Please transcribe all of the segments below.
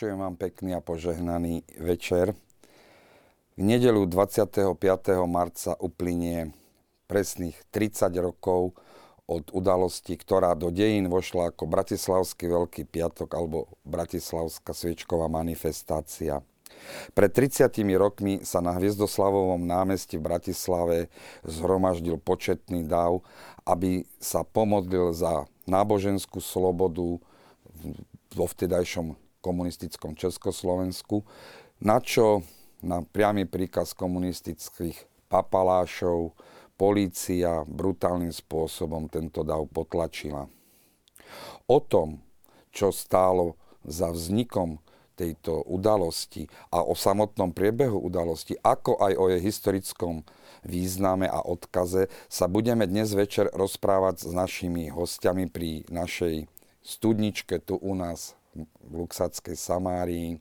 Vinšujem vám pekný a požehnaný večer. V nedelu 25. marca uplynie presných 30 rokov od udalosti, ktorá do dejín vošla ako Bratislavský Veľký piatok alebo Bratislavská sviečková manifestácia. Pred 30 rokmi sa na Hviezdoslavovom námestí v Bratislave zhromaždil početný dáv, aby sa pomodlil za náboženskú slobodu vo vtedajšom komunistickom Československu, na čo na priamy príkaz komunistických papalášov polícia brutálnym spôsobom tento dav potlačila. O tom, čo stálo za vznikom tejto udalosti a o samotnom priebehu udalosti, ako aj o jej historickom význame a odkaze, sa budeme dnes večer rozprávať s našimi hostiami pri našej studničke tu u nás v Luxackej Samárii.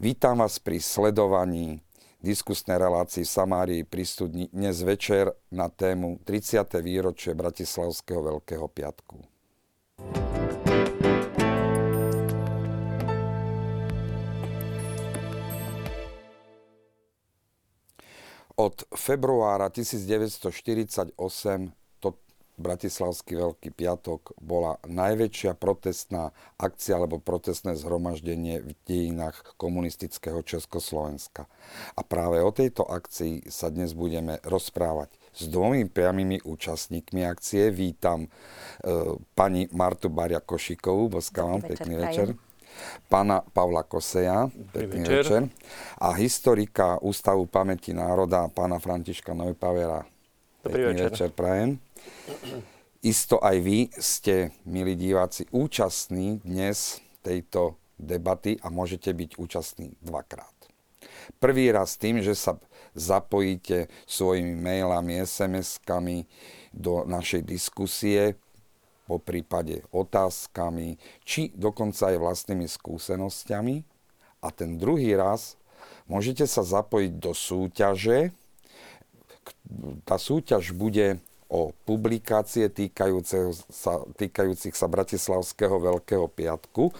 Vítam vás pri sledovaní diskusnej relácii v Samárii pri studni dnes večer na tému 30. výročie Bratislavského Veľkého piatku. Od februára 1948 Bratislavský Veľký piatok bola najväčšia protestná akcia alebo protestné zhromaždenie v dejinách komunistického Československa. A práve o tejto akcii sa dnes budeme rozprávať s dvomi priamými účastníkmi akcie. Vítam e, pani Martu Baria Košikovú, boskávam, pekný večer. Pána Pavla Koseja, pekný večer. večer. A historika Ústavu pamäti národa, pána Františka Neupavera. Dobrý pekný večer. večer prajem. Isto aj vy ste, milí diváci, účastní dnes tejto debaty a môžete byť účastní dvakrát. Prvý raz tým, že sa zapojíte svojimi mailami, SMS-kami do našej diskusie, po prípade otázkami, či dokonca aj vlastnými skúsenosťami. A ten druhý raz môžete sa zapojiť do súťaže. Tá súťaž bude o publikácie sa, týkajúcich sa Bratislavského Veľkého piatku.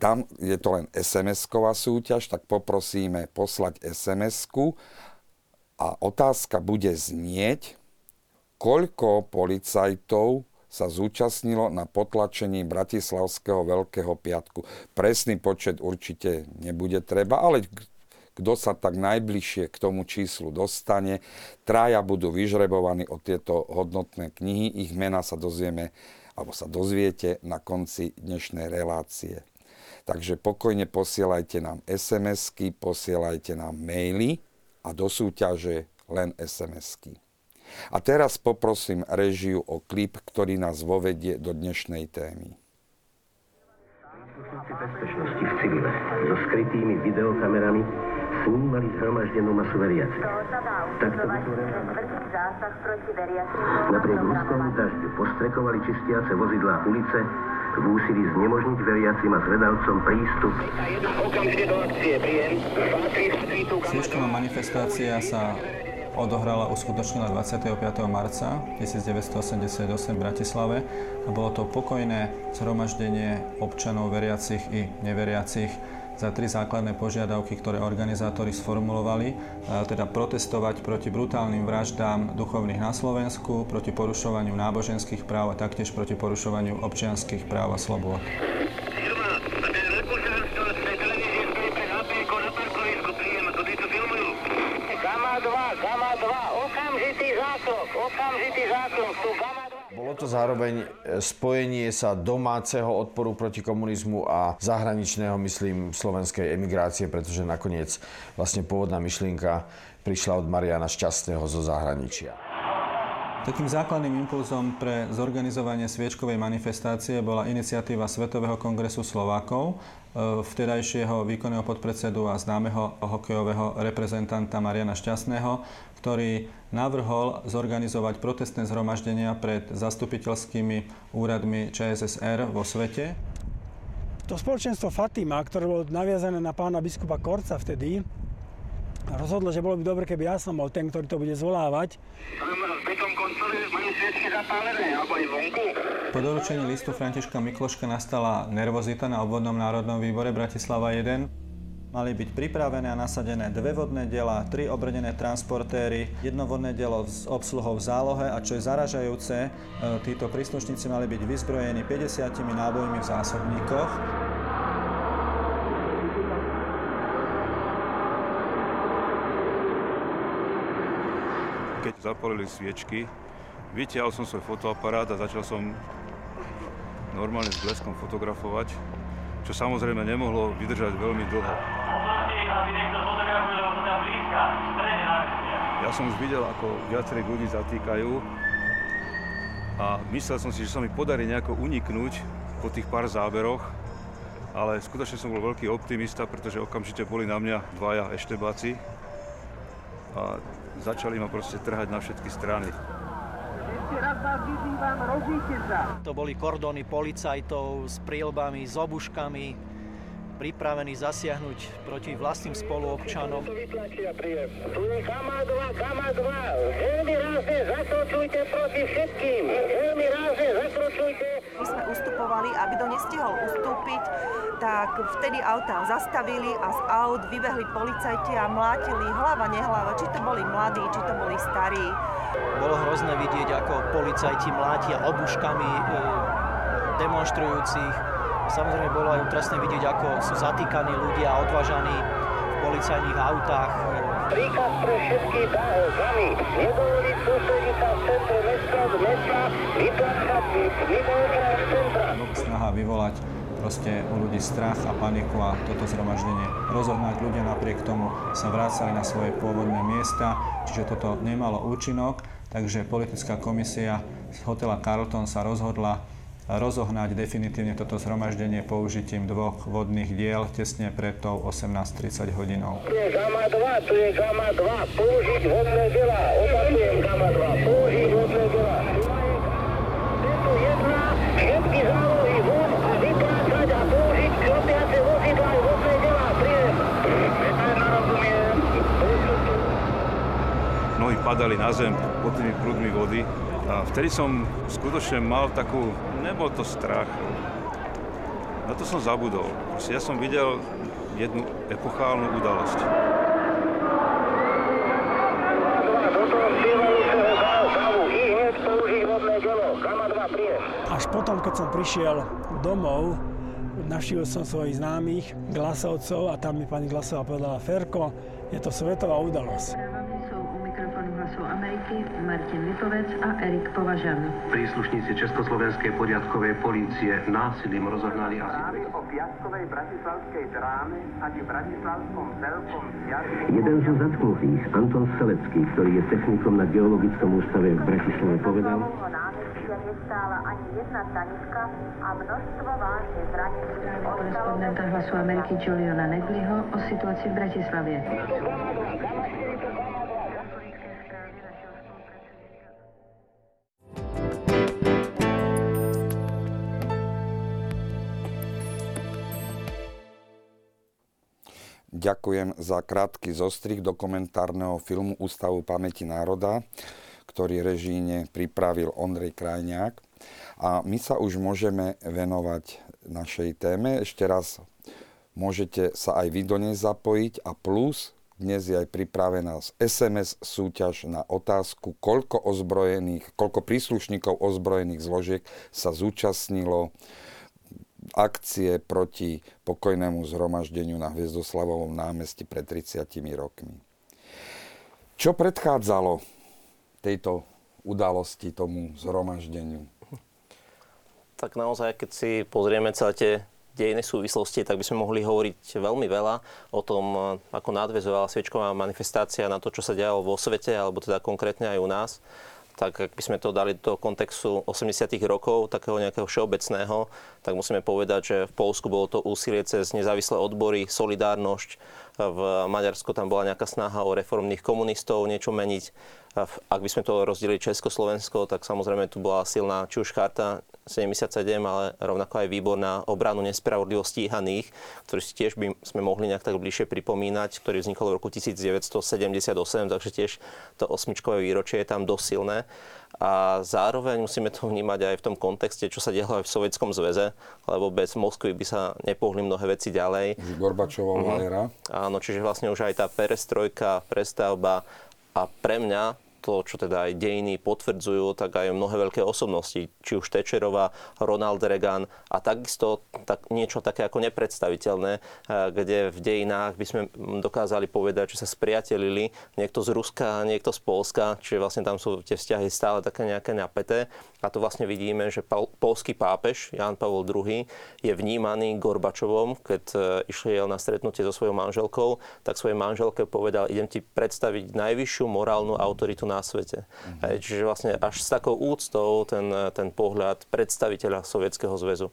Tam je to len SMS-ková súťaž, tak poprosíme poslať SMS-ku a otázka bude znieť, koľko policajtov sa zúčastnilo na potlačení Bratislavského Veľkého piatku. Presný počet určite nebude treba, ale kto sa tak najbližšie k tomu číslu dostane. Traja budú vyžrebovaní o tieto hodnotné knihy, ich mena sa dozvieme alebo sa dozviete na konci dnešnej relácie. Takže pokojne posielajte nám SMS-ky, posielajte nám maily a do súťaže len SMS-ky. A teraz poprosím režiu o klip, ktorý nás vovedie do dnešnej témy. bezpečnosti v civile so skrytými videokamerami snímali zhromaždenú masu veriacich. Takto Napriek hustému dažďu postrekovali čistiace vozidlá ulice v úsilí znemožniť veriacim a zvedavcom prístup. Sviečková manifestácia sa odohrala, uskutočnila 25. marca 1988 v Bratislave a bolo to pokojné zhromaždenie občanov veriacich i neveriacich za tri základné požiadavky, ktoré organizátori sformulovali, teda protestovať proti brutálnym vraždám duchovných na Slovensku, proti porušovaniu náboženských práv a taktiež proti porušovaniu občianských práv a slobôd. Gama 2, Gama 2, okamžitý zákrok, okamžitý zákrok, tu Gama bolo to zároveň e, spojenie sa domáceho odporu proti komunizmu a zahraničného, myslím, slovenskej emigrácie, pretože nakoniec vlastne pôvodná myšlienka prišla od Mariana Šťastného zo zahraničia. Takým základným impulzom pre zorganizovanie sviečkovej manifestácie bola iniciatíva Svetového kongresu Slovákov, e, vtedajšieho výkonného podpredsedu a známeho hokejového reprezentanta Mariana Šťastného, ktorý navrhol zorganizovať protestné zhromaždenia pred zastupiteľskými úradmi ČSSR vo svete. To spoločenstvo Fatima, ktoré bolo naviazané na pána biskupa Korca vtedy, rozhodlo, že bolo by dobre, keby ja som bol ten, ktorý to bude zvolávať. V Po doručení listu Františka Mikloška nastala nervozita na obvodnom národnom výbore Bratislava 1. Mali byť pripravené a nasadené dve vodné diela, tri obrnené transportéry, jedno vodné dielo s obsluhou v zálohe a čo je zaražajúce, e, títo príslušníci mali byť vyzbrojení 50 nábojmi v zásobníkoch. Keď zapalili sviečky, vytiahol som svoj fotoaparát a začal som normálne s bleskom fotografovať, čo samozrejme nemohlo vydržať veľmi dlho. Ja som už videl, ako viacerých ľudí zatýkajú a myslel som si, že sa mi podarí nejako uniknúť po tých pár záberoch, ale skutočne som bol veľký optimista, pretože okamžite boli na mňa dvaja eštebáci a začali ma proste trhať na všetky strany. To boli kordóny policajtov s prílbami, s obuškami, pripravení zasiahnuť proti vlastným spoluobčanom. Vytlačia príjem. Tu je Kama 2, Kama 2. Veľmi rázne zakročujte proti všetkým. Veľmi rázne zakročujte. My sme ustupovali a kto nestihol ustúpiť, tak vtedy autá zastavili a z aut vybehli policajti a mlátili hlava, nehlava, či to boli mladí, či to boli starí. Bolo hrozné vidieť, ako policajti mlátia obuškami e, demonstrujúcich. Samozrejme bolo aj útrasné vidieť, ako sú zatýkaní ľudia a odvážaní v policajných autách. Príkaz pre dáhov, sami. Nedovoliť sústrediť sa v centre mesta, z mesta, vytlačať mimo okraj centra. Snaha vyvolať proste u ľudí strach a paniku a toto zhromaždenie rozohnať. Ľudia napriek tomu sa vrácali na svoje pôvodné miesta, čiže toto nemalo účinok, takže politická komisia z hotela Carlton sa rozhodla rozohnať definitívne toto zhromaždenie použitím dvoch vodných diel tesne pred tou 18.30 hodinou. Tu je Gama 2, tu je Gama 2. Použiť vodné dela. Opakujem Gama 2. Použiť vodné dela. Tento jedna, všetky zálohy von a vyplácať a použiť klopiace vozidla aj vodné dela. Príjem. Veterná rozumiem. Nohy padali na zem pod tými prúdmi vody a vtedy som skutočne mal takú, nebol to strach, na to som zabudol. Proste ja som videl jednu epochálnu udalosť. Do toho spievajúceho závu i hneď použiť vodné delo. Gama 2, príjem. Až potom, keď som prišiel domov, navštívil som svojich známych, Glasovcov a tam mi pani Glasová povedala, Ferko, je to svetová udalosť. Hlasu Ameriky Martin Lipovec a Erik Považan. Príslušníci Československej poriadkovej polície násilím rozohnali asi o piatkovej bratislavskej dráme ani bratislavskom veľkom. Jeden zo zatknutých, Anton Selecký, ktorý je technikom na Geologickom ústave v Bratislave, povedal, nestála ani jedna tanička a množstvo vážne zranených Korespondenta hlasu Ameriky Juliana Negliho o situácii v Bratislave. Ďakujem za krátky zostrih dokumentárneho filmu Ústavu pamäti národa, ktorý režíne pripravil Ondrej Krajňák. A my sa už môžeme venovať našej téme. Ešte raz môžete sa aj vy do nej zapojiť a plus dnes je aj pripravená SMS súťaž na otázku, koľko ozbrojených, koľko príslušníkov ozbrojených zložiek sa zúčastnilo akcie proti pokojnému zhromaždeniu na Hviezdoslavovom námestí pred 30 rokmi. Čo predchádzalo tejto udalosti, tomu zhromaždeniu? Tak naozaj, keď si pozrieme celé tie dejné súvislosti, tak by sme mohli hovoriť veľmi veľa o tom, ako nadvezovala sviečková manifestácia na to, čo sa dialo vo svete, alebo teda konkrétne aj u nás tak ak by sme to dali do kontextu 80. rokov, takého nejakého všeobecného, tak musíme povedať, že v Polsku bolo to úsilie cez nezávislé odbory, solidárnosť, v Maďarsku tam bola nejaká snaha o reformných komunistov niečo meniť Ak by sme to rozdelili Československo, tak samozrejme tu bola silná či už charta 77, ale rovnako aj výbor na obranu nespravodlivo stíhaných, ktorý si tiež by sme mohli nejak tak bližšie pripomínať, ktorý vznikol v roku 1978, takže tiež to osmičkové výročie je tam dosilné. A zároveň musíme to vnímať aj v tom kontexte, čo sa dialo aj v Sovietskom zväze, lebo bez Moskvy by sa nepohli mnohé veci ďalej. Gorbačová uh-huh. éra. Áno, čiže vlastne už aj tá perestrojka, prestavba a pre mňa to, čo teda aj dejiny potvrdzujú, tak aj mnohé veľké osobnosti, či už Tečerová, Ronald Reagan a takisto tak, niečo také ako nepredstaviteľné, eh, kde v dejinách by sme dokázali povedať, že sa spriatelili niekto z Ruska, niekto z Polska, čiže vlastne tam sú tie vzťahy stále také nejaké napäté. A to vlastne vidíme, že polský pápež Jan Pavel II je vnímaný Gorbačovom, keď e, išiel na stretnutie so svojou manželkou, tak svojej manželke povedal, idem ti predstaviť najvyššiu morálnu autoritu na svete. Mm-hmm. Čiže vlastne až s takou úctou ten, ten pohľad predstaviteľa Sovietskeho zväzu.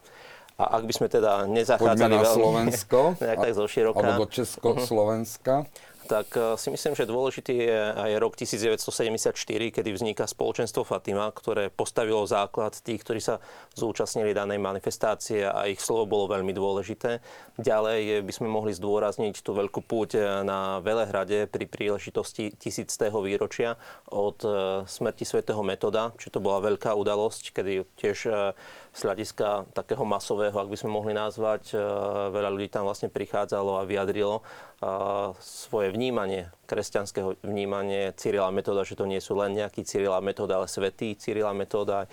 A ak by sme teda nezachádzali Poďme na veľmi, Slovensko, tak zo široka, alebo do Československa. Uh-huh tak eh, si myslím, že dôležitý je aj rok 1974, kedy vzniká spoločenstvo Fatima, ktoré postavilo základ tých, ktorí sa zúčastnili danej manifestácie a ich slovo bolo veľmi dôležité. Ďalej by sme mohli zdôrazniť tú veľkú púť eh, na Velehrade pri príležitosti tisíctého výročia od eh, smrti svätého Metoda, čiže to bola veľká udalosť, kedy tiež z hľadiska takého masového, ak by sme mohli nazvať, veľa ľudí tam vlastne prichádzalo a vyjadrilo svoje vnímanie, kresťanského vnímanie Cyrila metóda, že to nie sú len nejaký Cyrila metóda, ale svetý Cyrila metóda,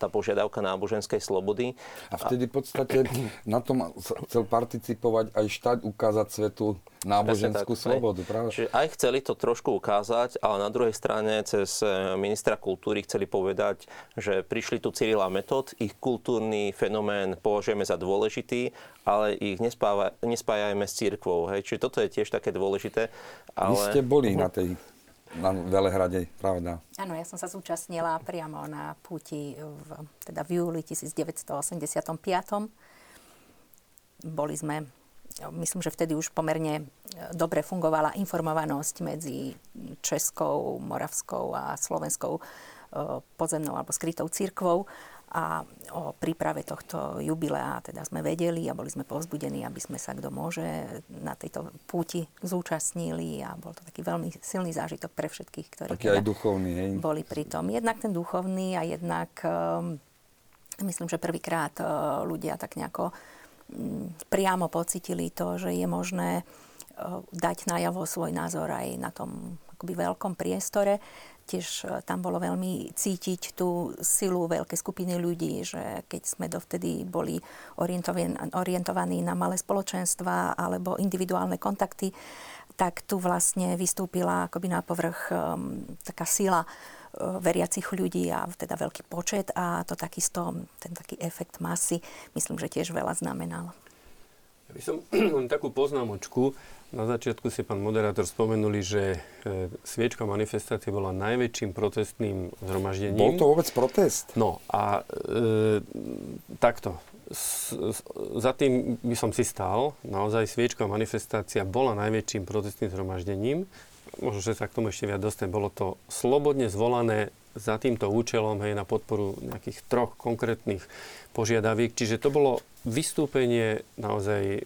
tá požiadavka náboženskej slobody. A vtedy v podstate na tom chcel participovať aj štát, ukázať svetu náboženskú tak, slobodu, práve? Čiže aj chceli to trošku ukázať, ale na druhej strane cez e, ministra kultúry chceli povedať, že prišli tu Cyrila metód, ich kultúrny fenomén považujeme za dôležitý, ale ich nespáva, nespájajme s církvou. Hej. Čiže toto je tiež také dôležité. Ale... Vy ste boli na tej na Velehrade, pravda? Áno, ja som sa zúčastnila priamo na púti v, teda v júli 1985. Boli sme myslím, že vtedy už pomerne e, dobre fungovala informovanosť medzi Českou, Moravskou a Slovenskou podzemnou alebo skrytou církvou a o príprave tohto jubilea teda sme vedeli a boli sme povzbudení, aby sme sa, kto môže, na tejto púti zúčastnili a bol to taký veľmi silný zážitok pre všetkých, ktorí Taký teda aj duchovný, hej? boli pri tom. Jednak ten duchovný a jednak um, myslím, že prvýkrát uh, ľudia tak nejako um, priamo pocitili to, že je možné uh, dať najavo svoj názor aj na tom akoby veľkom priestore tiež e, tam bolo veľmi cítiť tú silu veľkej skupiny ľudí, že keď sme dovtedy boli orientovaní na malé spoločenstva alebo individuálne kontakty, tak tu vlastne vystúpila akoby na povrch um, taká sila uh, veriacich ľudí a teda veľký počet a to takisto, ten taký efekt masy, myslím, že tiež veľa znamenal. Ja by som takú poznámočku. Na začiatku si pán moderátor spomenuli, že e, sviečka manifestácie bola najväčším protestným zhromaždením. Bol to vôbec protest? No a e, takto. S, s, za tým by som si stál. Naozaj sviečka manifestácia bola najväčším protestným zhromaždením. Možno, že sa k tomu ešte viac dostane. Bolo to slobodne zvolané za týmto účelom hej, na podporu nejakých troch konkrétnych požiadaviek. Čiže to bolo vystúpenie naozaj e,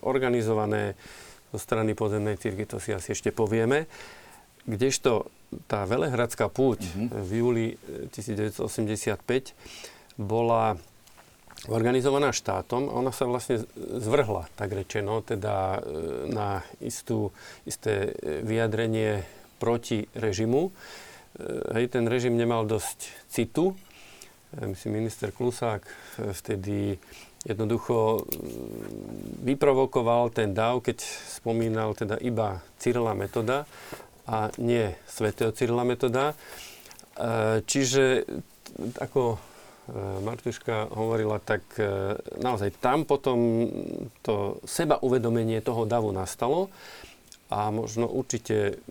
organizované zo strany pozemnej cirky, to si asi ešte povieme. Kdežto tá Velehradská púť mm-hmm. v júli 1985 eh, bola organizovaná štátom a ona sa vlastne zvrhla, tak rečeno, teda eh, na istú, isté eh, vyjadrenie proti režimu. Hej, ten režim nemal dosť citu. Myslím, minister Klusák vtedy jednoducho mm, vyprovokoval ten dav, keď spomínal teda iba Cyrila metoda a nie svätého Cyrila metoda. E, čiže ako e, Martuška hovorila, tak e, naozaj tam potom to seba uvedomenie toho davu nastalo a možno určite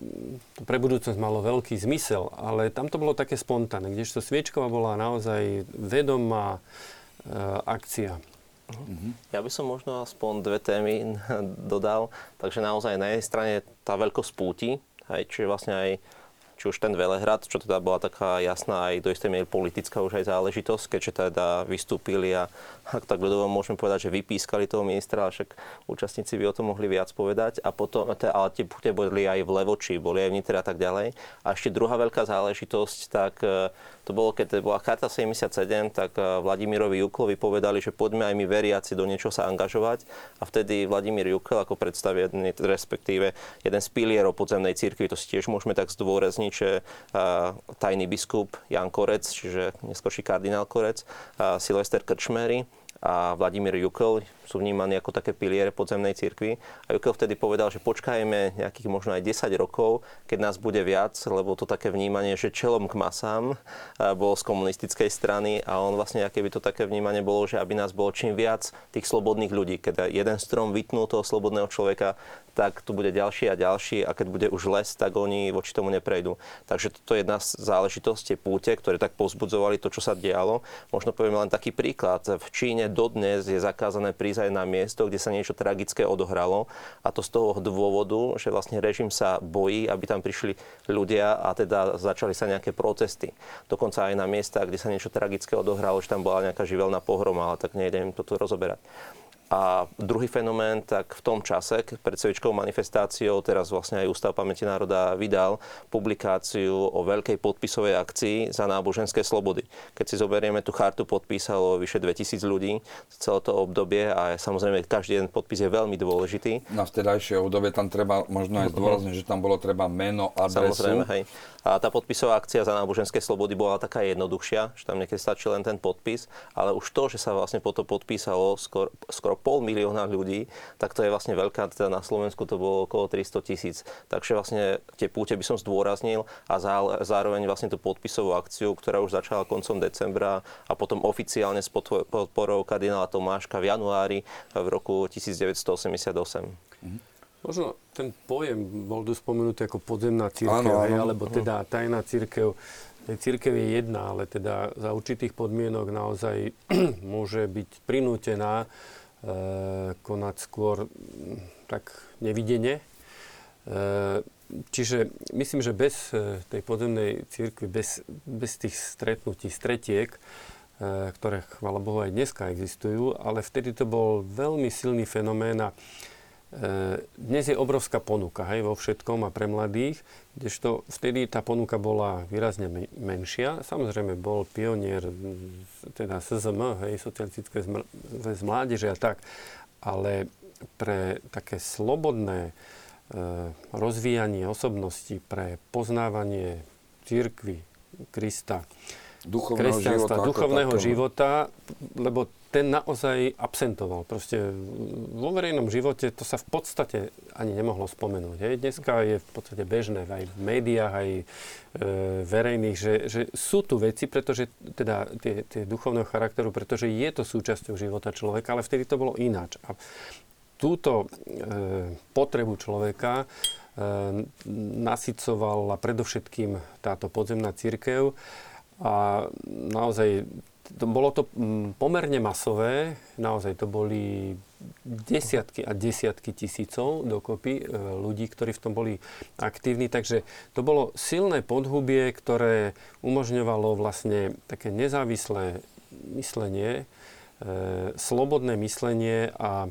to pre budúcnosť malo veľký zmysel, ale tam to bolo také spontánne, kdežto Sviečková bola naozaj vedomá akcia. Uh-huh. Ja by som možno aspoň dve témy dodal. Takže naozaj na jednej strane tá veľkosť púti, hej, čiže vlastne aj či už ten Velehrad, čo teda bola taká jasná aj do istej miery politická už aj záležitosť, keďže teda vystúpili a ak tak ľudovo môžeme povedať, že vypískali toho ministra, ale však účastníci by o tom mohli viac povedať. A potom, ale tie pute boli aj v Levoči, boli aj v a tak ďalej. A ešte druhá veľká záležitosť, tak e, to bolo, keď bola Charta 77, tak e, Vladimirovi Juklovi povedali, že poďme aj my veriaci do niečo sa angažovať. A vtedy Vladimír Jukl ako predstavený, respektíve jeden z pilierov podzemnej cirkvi, to si tiež môžeme tak zdôrazniť, že e, tajný biskup Jan Korec, čiže neskôrší kardinál Korec, Silvester Krčmery a Vladimír Jukl sú vnímaní ako také piliere podzemnej cirkvi. A Jukel vtedy povedal, že počkajme nejakých možno aj 10 rokov, keď nás bude viac, lebo to také vnímanie, že čelom k masám bol z komunistickej strany a on vlastne, aké by to také vnímanie bolo, že aby nás bolo čím viac tých slobodných ľudí. Keď jeden strom vytnú toho slobodného človeka, tak tu bude ďalší a ďalší a keď bude už les, tak oni voči tomu neprejdú. Takže toto je jedna z záležitostí púte, ktoré tak pozbudzovali to, čo sa dialo. Možno poviem len taký príklad. V Číne dodnes je zakázané prísť aj na miesto, kde sa niečo tragické odohralo. A to z toho dôvodu, že vlastne režim sa bojí, aby tam prišli ľudia a teda začali sa nejaké protesty. Dokonca aj na miesta, kde sa niečo tragické odohralo, že tam bola nejaká živelná pohroma, ale tak nejdem to tu rozoberať. A druhý fenomén, tak v tom čase, pred Sviečkovou manifestáciou, teraz vlastne aj Ústav pamäti národa vydal publikáciu o veľkej podpisovej akcii za náboženské slobody. Keď si zoberieme, tú chartu podpísalo vyše 2000 ľudí celé to obdobie a samozrejme každý jeden podpis je veľmi dôležitý. Na vtedajšie obdobie tam treba možno aj zdôrazniť, že tam bolo treba meno, adresu. Samozrejme, hej. A tá podpisová akcia za náboženské slobody bola taká jednoduchšia, že tam niekedy stačí len ten podpis, ale už to, že sa vlastne po to podpísalo skoro, skoro pol milióna ľudí, tak to je vlastne veľká, teda na Slovensku to bolo okolo 300 tisíc. Takže vlastne tie púte by som zdôraznil a zároveň vlastne tú podpisovú akciu, ktorá už začala koncom decembra a potom oficiálne s podporou kardinála Tomáška v januári v roku 1988. Mm-hmm. Možno ten pojem bol tu spomenutý ako podzemná církev, áno, áno. alebo teda tajná církev. Církev je jedna, ale teda za určitých podmienok naozaj môže byť prinútená konať skôr tak nevidene. E, čiže myslím, že bez e, tej podzemnej církvy, bez, bez tých stretnutí, stretiek, ktoré, chvála Bohu, aj dneska existujú, ale vtedy to bol veľmi silný fenomén a dnes je obrovská ponuka hej, vo všetkom a pre mladých, kdežto vtedy tá ponuka bola výrazne menšia. Samozrejme bol pionier teda SZM, hej, socialistické z mládeže a tak, ale pre také slobodné e, rozvíjanie osobnosti, pre poznávanie církvy Krista, duchovného života, duchovného života, lebo ten naozaj absentoval. Proste vo verejnom živote to sa v podstate ani nemohlo spomenúť. Hej. Dneska je v podstate bežné aj v médiách, aj e, verejných, že, že sú tu veci, pretože teda tie, tie duchovného charakteru, pretože je to súčasťou života človeka, ale vtedy to bolo ináč. A túto e, potrebu človeka e, nasycovala predovšetkým táto podzemná církev a naozaj bolo to mm, pomerne masové, naozaj to boli desiatky a desiatky tisícov dokopy e, ľudí, ktorí v tom boli aktívni. Takže to bolo silné podhubie, ktoré umožňovalo vlastne také nezávislé myslenie, e, slobodné myslenie a e,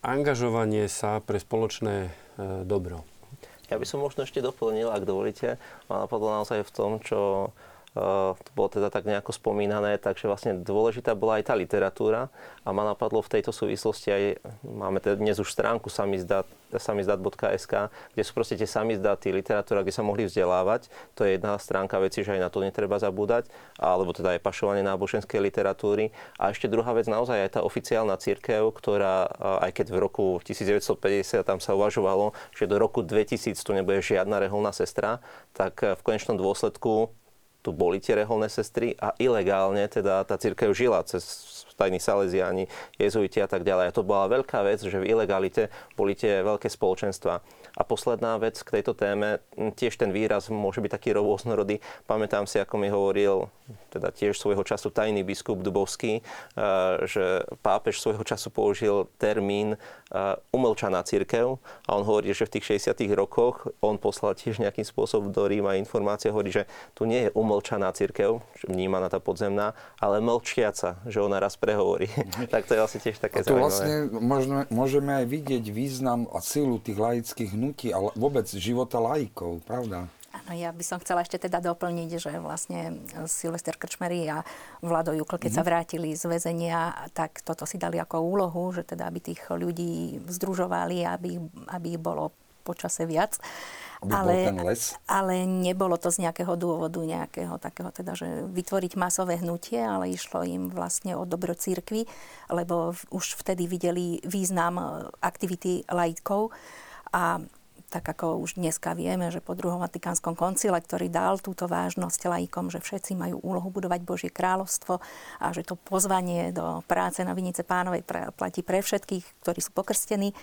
angažovanie sa pre spoločné dobro. Ja by som možno ešte doplnil, ak dovolíte. Ma napadlo naozaj v tom, čo to bolo teda tak nejako spomínané, takže vlastne dôležitá bola aj tá literatúra a ma napadlo v tejto súvislosti aj, máme teda dnes už stránku samizdat, samizdat.sk, kde sú proste tie samizdaty, literatúra, kde sa mohli vzdelávať. To je jedna stránka veci, že aj na to netreba zabúdať, alebo teda aj pašovanie náboženskej literatúry. A ešte druhá vec, naozaj aj tá oficiálna církev, ktorá, aj keď v roku 1950 tam sa uvažovalo, že do roku 2000 tu nebude žiadna reholná sestra, tak v konečnom dôsledku tu boli tie reholné sestry a ilegálne teda tá církev žila cez tajní saleziáni, jezuiti a tak ďalej. A to bola veľká vec, že v ilegalite boli tie veľké spoločenstva. A posledná vec k tejto téme, tiež ten výraz môže byť taký rôznorodý. Pamätám si, ako mi hovoril teda tiež svojho času tajný biskup Dubovský, že pápež svojho času použil termín umlčaná církev a on hovorí, že v tých 60 rokoch on poslal tiež nejakým spôsobom do Ríma informácia, hovorí, že tu nie je umlčaná církev, vnímaná tá podzemná, ale mlčiaca, že ona raz prehovorí. tak to je vlastne tiež také a tu zaujímavé. vlastne môžeme, môžeme aj vidieť význam a silu tých laických hnutí a vôbec života laikov, pravda? Áno, ja by som chcela ešte teda doplniť, že vlastne Silvester Krčmery a Vlado Jukl, keď mm-hmm. sa Mhm. vrátili z väzenia, tak toto si dali ako úlohu, že teda aby tých ľudí združovali, aby, aby ich bolo počase viac. Aby ale, ale nebolo to z nejakého dôvodu, nejakého takého teda, že vytvoriť masové hnutie, ale išlo im vlastne o dobro církvy, lebo už vtedy videli význam e, aktivity laikov a tak ako už dneska vieme, že po druhom Vatikánskom koncile, ktorý dal túto vážnosť laikom, že všetci majú úlohu budovať Božie kráľovstvo a že to pozvanie do práce na Vinice pánovej platí pre všetkých, ktorí sú pokrstení,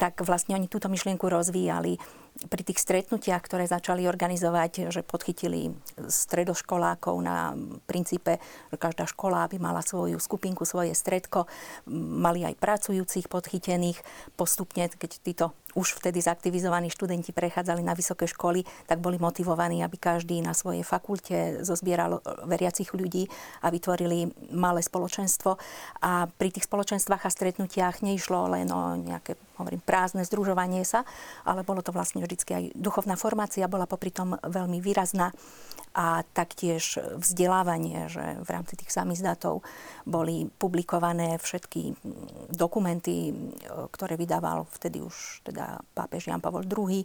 tak vlastne oni túto myšlienku rozvíjali pri tých stretnutiach, ktoré začali organizovať, že podchytili stredoškolákov na princípe, že každá škola by mala svoju skupinku, svoje stredko, mali aj pracujúcich podchytených. Postupne, keď títo už vtedy zaktivizovaní študenti prechádzali na vysoké školy, tak boli motivovaní, aby každý na svojej fakulte zozbieral veriacich ľudí a vytvorili malé spoločenstvo. A pri tých spoločenstvách a stretnutiach neišlo len o nejaké hovorím, prázdne združovanie sa, ale bolo to vlastne vždycky aj duchovná formácia, bola popri tom veľmi výrazná a taktiež vzdelávanie, že v rámci tých samizdatov boli publikované všetky dokumenty, ktoré vydával vtedy už teda pápež Jan Pavol II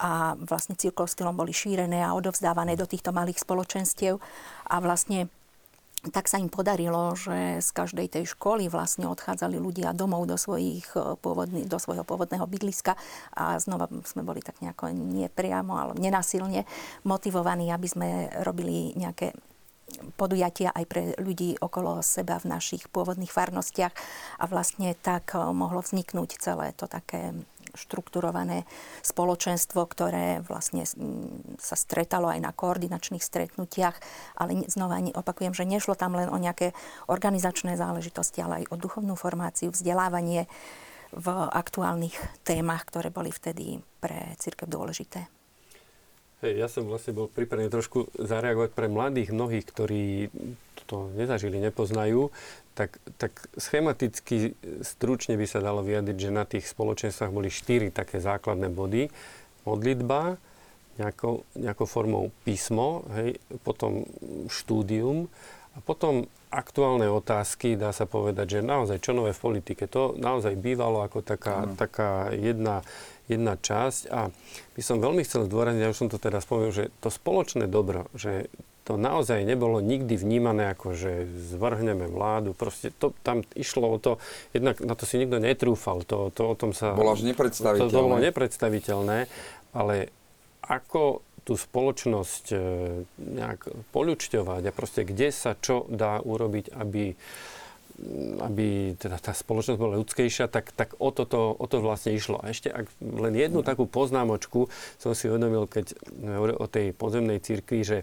a vlastne cirklovstylom boli šírené a odovzdávané do týchto malých spoločenstiev. A vlastne tak sa im podarilo, že z každej tej školy vlastne odchádzali ľudia domov do, svojich pôvodný, do svojho pôvodného bydliska. A znova sme boli tak nejako nepriamo, ale nenasilne motivovaní, aby sme robili nejaké podujatia aj pre ľudí okolo seba v našich pôvodných farnostiach. A vlastne tak mohlo vzniknúť celé to také štrukturované spoločenstvo, ktoré vlastne sa stretalo aj na koordinačných stretnutiach, ale znova opakujem, že nešlo tam len o nejaké organizačné záležitosti, ale aj o duchovnú formáciu, vzdelávanie v aktuálnych témach, ktoré boli vtedy pre církev dôležité. Hej, ja som vlastne bol pripravený trošku zareagovať pre mladých mnohých, ktorí to nezažili, nepoznajú, tak, tak schematicky stručne by sa dalo vyjadriť, že na tých spoločenstvách boli štyri také základné body. Modlitba, nejakou, nejakou formou písmo, hej, potom štúdium a potom aktuálne otázky, dá sa povedať, že naozaj čo nové v politike. To naozaj bývalo ako taká, mm. taká jedna, jedna časť a by som veľmi chcel zdôrazniť, ja už som to teda spomenul, že to spoločné dobro, že to naozaj nebolo nikdy vnímané ako, že zvrhneme vládu. Proste to, tam išlo o to, jednak na to si nikto netrúfal. To, to o tom sa... Bolo až nepredstaviteľné. To, to bolo nepredstaviteľné, ale ako tú spoločnosť e, nejak poľučťovať a proste kde sa čo dá urobiť, aby aby teda tá spoločnosť bola ľudskejšia, tak, tak o, to, to, o to vlastne išlo. A ešte ak len jednu takú poznámočku som si uvedomil, keď hovoril o tej podzemnej cirkvi, že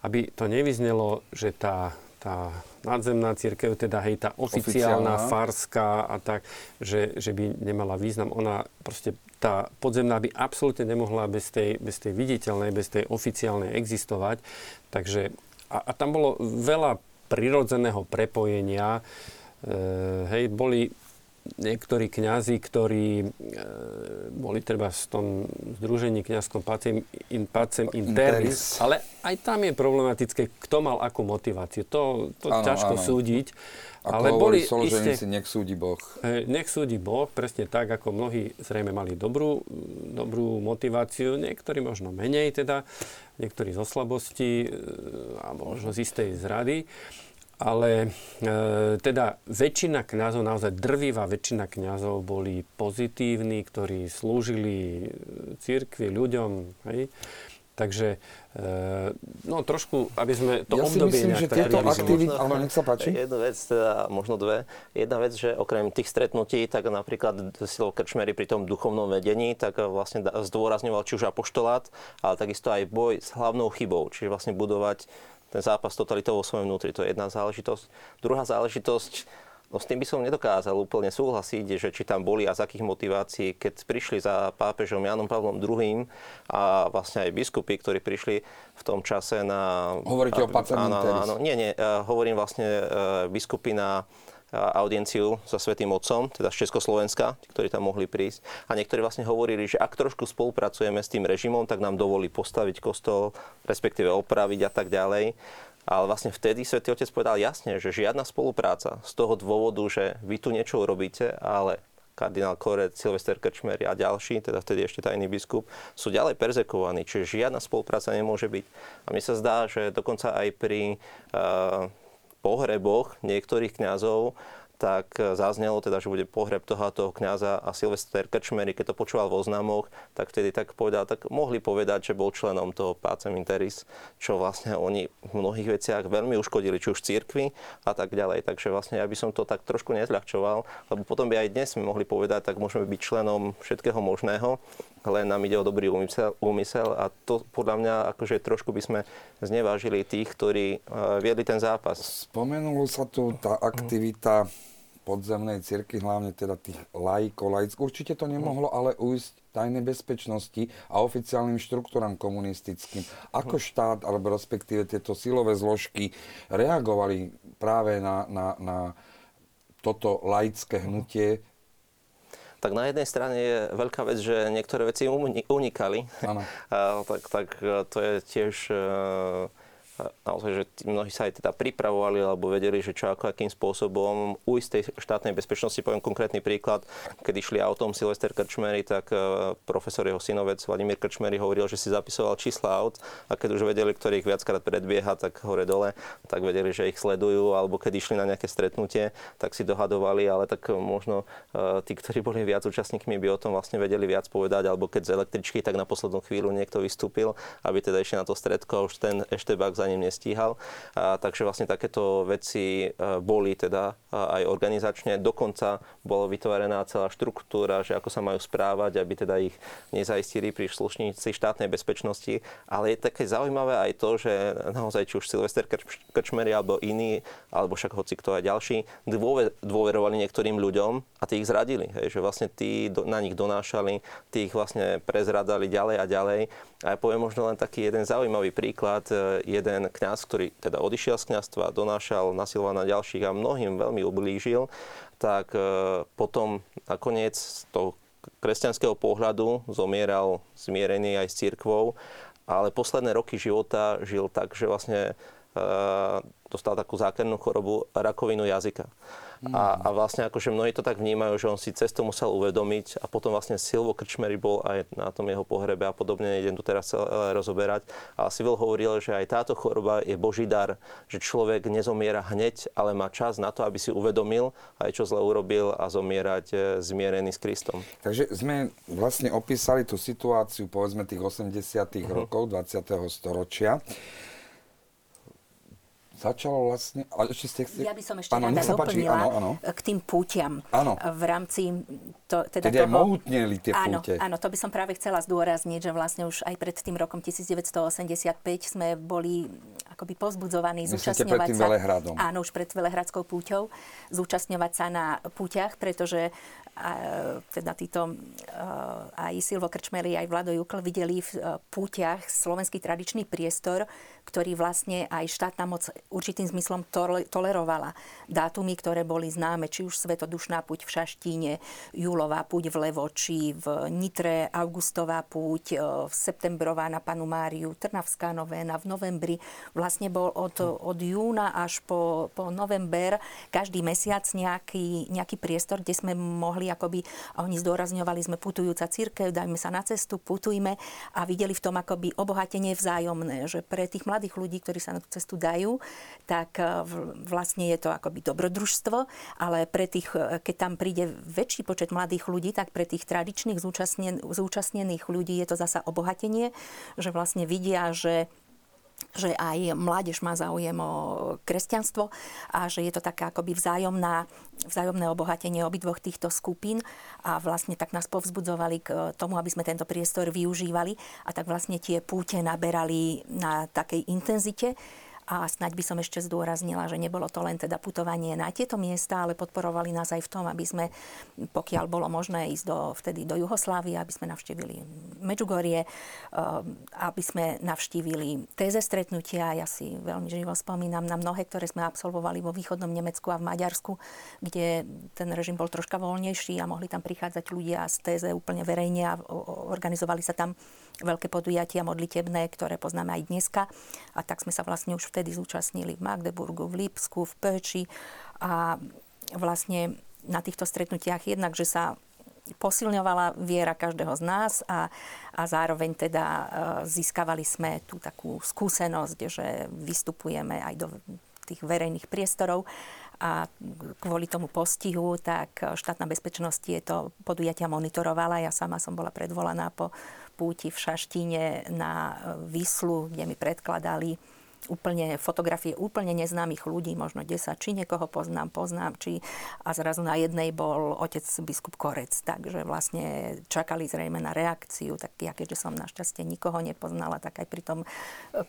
aby to nevyznelo, že tá, tá nadzemná církev, teda hej, tá oficiálna, oficiálna. farská a tak, že, že by nemala význam. Ona proste, tá podzemná by absolútne nemohla bez tej, bez tej viditeľnej, bez tej oficiálnej existovať. Takže, a, a tam bolo veľa prirodzeného prepojenia. E, hej, boli niektorí kňazi, ktorí e, boli treba v tom združení kňazskom Pacem in, Pacem Interis, ale aj tam je problematické, kto mal akú motiváciu. To, to ano, ťažko ano. súdiť. Ako ale boli isté, si nech súdi Boh. E, nech súdi Boh, presne tak, ako mnohí zrejme mali dobrú, dobrú motiváciu, niektorí možno menej teda, niektorí zo slabosti a možno z istej zrady. Ale e, teda väčšina kňazov, naozaj drvivá väčšina kňazov boli pozitívni, ktorí slúžili církvi, ľuďom. Hej? Takže e, no trošku, aby sme to ja obdobie si myslím, že tieto aktivity, ale nech sa páči. Jedna vec, teda, možno dve. Jedna vec, že okrem tých stretnutí, tak napríklad Silo Krčmery pri tom duchovnom vedení, tak vlastne zdôrazňoval či už apoštolát, ale takisto aj boj s hlavnou chybou, čiže vlastne budovať ten zápas totalitou vo svojom vnútri. To je jedna záležitosť. Druhá záležitosť, No s tým by som nedokázal úplne súhlasiť, že či tam boli a z akých motivácií, keď prišli za pápežom Janom Pavlom II a vlastne aj biskupy, ktorí prišli v tom čase na... Hovoríte o Pacem áno, áno, nie, nie, uh, hovorím vlastne uh, biskupy na audienciu so Svetým Otcom, teda z Československa, ktorí tam mohli prísť. A niektorí vlastne hovorili, že ak trošku spolupracujeme s tým režimom, tak nám dovolí postaviť kostol, respektíve opraviť a tak ďalej. Ale vlastne vtedy Svetý Otec povedal jasne, že žiadna spolupráca z toho dôvodu, že vy tu niečo urobíte, ale kardinál Korec, Silvester Krčmery a ďalší, teda vtedy ešte tajný biskup, sú ďalej perzekovaní, čiže žiadna spolupráca nemôže byť. A mi sa zdá, že dokonca aj pri uh, pohreboch niektorých kňazov tak e, zaznelo teda, že bude pohreb toho a toho kňaza a Silvester Krčmery, keď to počúval vo známoch, tak vtedy tak povedal, tak mohli povedať, že bol členom toho Pacem Interis, čo vlastne oni v mnohých veciach veľmi uškodili, či už cirkvi a tak ďalej. Takže vlastne ja by som to tak trošku nezľahčoval, lebo potom by aj dnes sme mohli povedať, tak môžeme byť členom všetkého možného, len nám ide o dobrý úmysel, úmysel a to podľa mňa akože trošku by sme znevážili tých, ktorí e, viedli ten zápas. Spomenulo sa tu tá aktivita podzemnej cirky, hlavne teda tých lajko, laick. Určite to nemohlo ale ujsť tajnej bezpečnosti a oficiálnym štruktúram komunistickým. Ako štát, alebo respektíve tieto silové zložky reagovali práve na, na, na toto laické hnutie tak na jednej strane je veľká vec, že niektoré veci unikali. tak, tak to je tiež naozaj, že mnohí sa aj teda pripravovali alebo vedeli, že čo ako akým spôsobom ujsť tej štátnej bezpečnosti. Poviem konkrétny príklad, keď išli autom Silvester Krčmery, tak e, profesor jeho synovec Vladimír Krčmery hovoril, že si zapisoval čísla aut a keď už vedeli, ktorých viackrát predbieha, tak hore dole, tak vedeli, že ich sledujú, alebo keď išli na nejaké stretnutie, tak si dohadovali, ale tak možno e, tí, ktorí boli viac účastníkmi, by o tom vlastne vedeli viac povedať, alebo keď z električky, tak na poslednú chvíľu niekto vystúpil, aby teda išli na to stredko a už ten eštebák za ním nestíhal. A, takže vlastne takéto veci e, boli teda aj organizačne. Dokonca bola vytvorená celá štruktúra, že ako sa majú správať, aby teda ich nezaistili príslušníci štátnej bezpečnosti. Ale je také zaujímavé aj to, že naozaj či už Silvester Krčmery alebo iní, alebo však hoci kto aj ďalší, dôverovali niektorým ľuďom a tí ich zradili. Hej, že vlastne tí na nich donášali, tí ich vlastne prezradali ďalej a ďalej. A ja poviem možno len taký jeden zaujímavý príklad. E, jeden kňaz, ktorý teda odišiel z kňazstva, donášal, nasiloval na ďalších a mnohým veľmi ublížil, tak e, potom nakoniec z toho kresťanského pohľadu zomieral zmierený aj s církvou, ale posledné roky života žil tak, že vlastne dostal takú zákernú chorobu rakovinu jazyka. A, a vlastne akože mnohí to tak vnímajú, že on si cestu musel uvedomiť a potom vlastne Silvo Krčmery bol aj na tom jeho pohrebe a podobne, nejdem tu teraz celé rozoberať. A Silvo hovoril, že aj táto choroba je Boží dar, že človek nezomiera hneď, ale má čas na to, aby si uvedomil aj čo zle urobil a zomierať e, zmierený s Kristom. Takže sme vlastne opísali tú situáciu povedzme tých 80 uh-huh. Mhm. rokov 20. storočia začalo vlastne... Ale ešte ste chceli... Ja by som ešte ano, rada doplnila áno, áno. k tým púťam. Áno. V rámci to, teda Tedy toho... mohutneli tie áno, púte. Áno, to by som práve chcela zdôrazniť, že vlastne už aj pred tým rokom 1985 sme boli akoby pozbudzovaní Myslíte zúčastňovať pred tým sa... Velehradom. Áno, už pred Velehradskou púťou. Zúčastňovať sa na púťach, pretože a, teda títo aj Silvo Krčmery, aj Vlado Jukl videli v púťach slovenský tradičný priestor, ktorý vlastne aj štátna moc určitým zmyslom tolerovala. Dátumy, ktoré boli známe, či už Svetodušná púť v Šaštíne, Júlová púť v Levoči, v Nitre, Augustová púť, e, v septembrová na Panu Máriu, Trnavská novéna v novembri. Vlastne bol od, od júna až po, po november každý mesiac nejaký, nejaký priestor, kde sme mohli akoby, a oni zdôrazňovali, sme putujúca církev, dajme sa na cestu, putujme a videli v tom akoby obohatenie vzájomné, že pre tých mladých ľudí, ktorí sa na tú cestu dajú, tak e, vlastne je to akoby dobrodružstvo, ale pre tých, e, keď tam príde väčší počet mladých ľudí, tak pre tých tradičných zúčastnených ľudí je to zasa obohatenie, že vlastne vidia, že že aj mládež má záujem o kresťanstvo a že je to také akoby vzájomná, vzájomné obohatenie obidvoch týchto skupín a vlastne tak nás povzbudzovali k tomu, aby sme tento priestor využívali a tak vlastne tie púte naberali na takej intenzite a snaď by som ešte zdôraznila, že nebolo to len teda putovanie na tieto miesta, ale podporovali nás aj v tom, aby sme, pokiaľ bolo možné ísť do, vtedy do Juhoslávie, aby sme navštívili Medžugorie, eh, aby sme navštívili téze stretnutia. Ja si veľmi živo spomínam na mnohé, ktoré sme absolvovali vo východnom Nemecku a v Maďarsku, kde ten režim bol troška voľnejší a mohli tam prichádzať ľudia z téze úplne verejne a organizovali sa tam veľké podujatia modlitebné, ktoré poznáme aj dneska. A tak sme sa vlastne už vtedy zúčastnili v Magdeburgu, v Lipsku, v Péči a vlastne na týchto stretnutiach jednak, že sa posilňovala viera každého z nás a, a zároveň teda e, získavali sme tú takú skúsenosť, že vystupujeme aj do tých verejných priestorov a kvôli tomu postihu, tak štátna bezpečnosť tieto podujatia monitorovala. Ja sama som bola predvolaná po púti v Šaštíne na Vyslu, kde mi predkladali úplne fotografie úplne neznámych ľudí, možno 10, či niekoho poznám, poznám, či a zrazu na jednej bol otec biskup Korec, takže vlastne čakali zrejme na reakciu, tak ja keďže som našťastie nikoho nepoznala, tak aj pri, tom,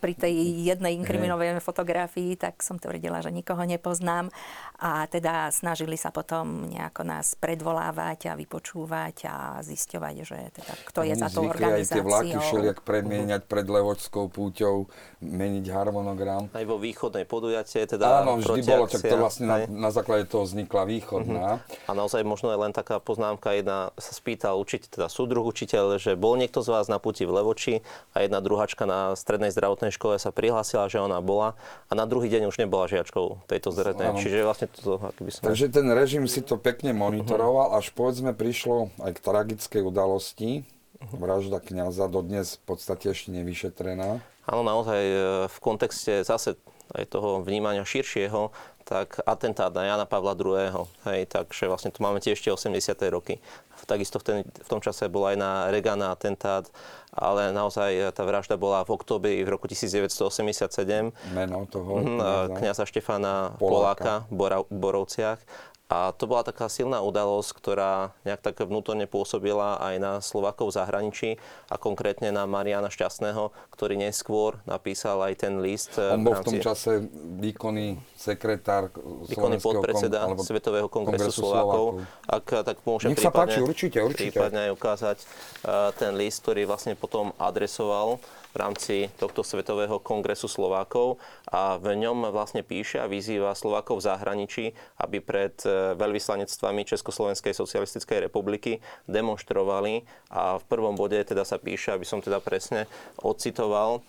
pri tej jednej inkriminovej fotografii, tak som tvrdila, že nikoho nepoznám. A teda snažili sa potom nejako nás predvolávať a vypočúvať a zisťovať, že teda, kto je za tou organizáciou. aj tie vlaky všelijak premieňať pred Levočskou púťou, meniť harmonogram. Aj vo východnej podujatie, teda Áno, vždy bolo, čak to vlastne na, na základe toho vznikla východná. Uh-huh. A naozaj možno je len taká poznámka, jedna sa spýtal učiteľ, teda súdruh učiteľ, že bol niekto z vás na puti v Levoči a jedna druhačka na strednej zdravotnej škole sa prihlásila, že ona bola a na druhý deň už nebola žiačkou tejto zdravotnej. Čiže vlastne to, by sme... Takže ten režim si to pekne monitoroval, uh-huh. až povedzme prišlo aj k tragickej udalosti, vražda kniaza dodnes v podstate ešte nevyšetrená. Áno, naozaj e, v kontexte zase aj toho vnímania širšieho, tak atentát na Jana Pavla II. Hej, takže vlastne tu máme tiež tie 80. roky. Takisto v, ten, v tom čase bol aj na Regana atentát, ale naozaj tá vražda bola v oktobri v roku 1987. Meno toho kniaza, kniaza Štefana Poláka, Poláka v Borovciach. A to bola taká silná udalosť, ktorá nejak tak vnútorne pôsobila aj na Slovakov v zahraničí a konkrétne na Mariana Šťastného, ktorý neskôr napísal aj ten list. Eh, On bol v, v tom čase výkonný sekretár výkonný podpredseda kon, Svetového kongresu, kongresu Slovákov. Ak tak môžem Nech sa prípadne, páči, určite, určite. prípadne aj ukázať uh, ten list, ktorý vlastne potom adresoval v rámci tohto Svetového kongresu Slovákov a v ňom vlastne píše a vyzýva Slovákov v zahraničí, aby pred e, veľvyslanectvami Československej socialistickej republiky demonstrovali. A v prvom bode teda sa píše, aby som teda presne ocitoval,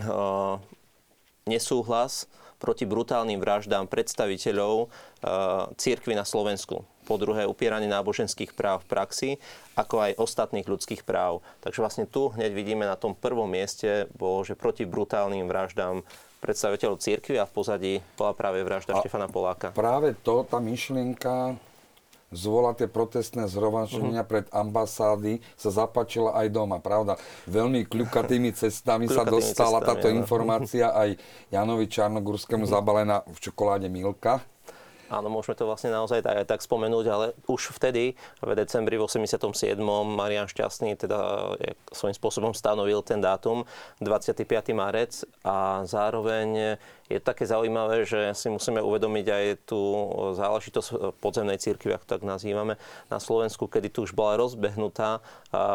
uh, nesúhlas proti brutálnym vraždám predstaviteľov uh, církvy na Slovensku po druhé upieranie náboženských práv v praxi, ako aj ostatných ľudských práv. Takže vlastne tu hneď vidíme na tom prvom mieste, bolo, že proti brutálnym vraždám predstaviteľov církvy a v pozadí bola práve vražda a Štefana Poláka. Práve to, tá myšlienka zvolať tie protestné zhromaždenia uh-huh. pred ambasády sa zapáčila aj doma, pravda? Veľmi kľukatými cestami sa dostala cestami, táto áno. informácia aj Janovi Čarnogurskému zabalená v čokoláde Milka. Áno, môžeme to vlastne naozaj tak, tak spomenúť, ale už vtedy, v decembri v 87. Marian Šťastný teda svojím spôsobom stanovil ten dátum 25. marec a zároveň je také zaujímavé, že si musíme uvedomiť aj tú záležitosť podzemnej církvy, ako tak nazývame, na Slovensku, kedy tu už bola rozbehnutá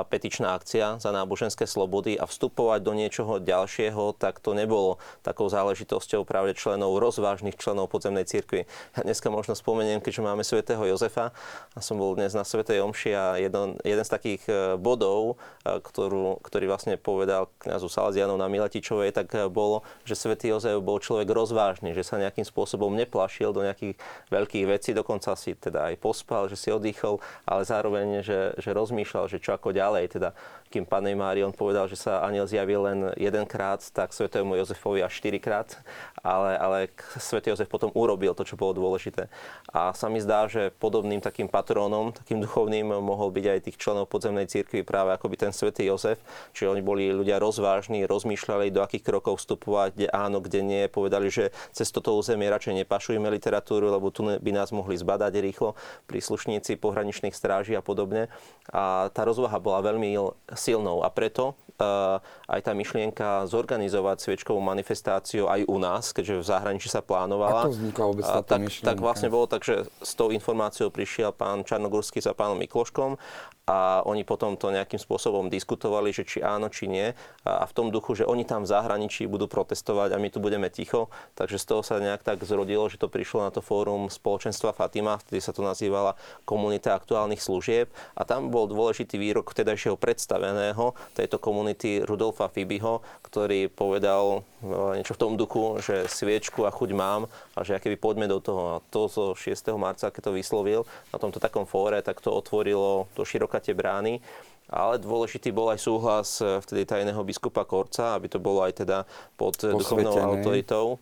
petičná akcia za náboženské slobody a vstupovať do niečoho ďalšieho, tak to nebolo takou záležitosťou práve členov, rozvážnych členov podzemnej církvy. Dneska hľadiska možno spomeniem, keďže máme svätého Jozefa a som bol dnes na svätej Omši a jeden, jeden z takých e, bodov, e, ktorú, ktorý vlastne povedal kňazu Salzianov na Miletičovej, tak e, bolo, že svätý Jozef bol človek rozvážny, že sa nejakým spôsobom neplašil do nejakých veľkých vecí, dokonca si teda aj pospal, že si oddychol, ale zároveň, že, že rozmýšľal, že čo ako ďalej. Teda kým Pane Mári on povedal, že sa aniel zjavil len jedenkrát, tak svetému Jozefovi až štyrikrát, ale, ale svätý Jozef potom urobil to, čo bolo dôležité. A sa mi zdá, že podobným takým patrónom, takým duchovným mohol byť aj tých členov podzemnej cirkvi práve ako by ten svätý Jozef, čiže oni boli ľudia rozvážni, rozmýšľali, do akých krokov vstupovať, kde áno, kde nie, povedali, že cez toto územie radšej nepašujeme literatúru, lebo tu by nás mohli zbadať rýchlo príslušníci pohraničných stráží a podobne. A tá rozvaha bola veľmi silnou. A preto aj tá myšlienka zorganizovať sviečkovú manifestáciu aj u nás, keďže v zahraničí sa plánovala. Ako vznikla vôbec táto tak, myšlienka? tak vlastne bolo tak, že s tou informáciou prišiel pán Čarnogórsky za pánom Mikloškom a oni potom to nejakým spôsobom diskutovali, že či áno, či nie. A v tom duchu, že oni tam v zahraničí budú protestovať a my tu budeme ticho. Takže z toho sa nejak tak zrodilo, že to prišlo na to fórum spoločenstva Fatima, vtedy sa to nazývala komunita aktuálnych služieb. A tam bol dôležitý výrok vtedajšieho predstaveného tejto komunity Rudolfa Fibiho, ktorý povedal e, niečo v tom duchu, že sviečku a chuť mám a že aké by poďme do toho. A to zo 6. marca, keď to vyslovil na tomto takom fóre, tak to otvorilo do široká tie brány. Ale dôležitý bol aj súhlas eh, vtedy tajného biskupa Korca, aby to bolo aj teda pod duchovnou autoritou.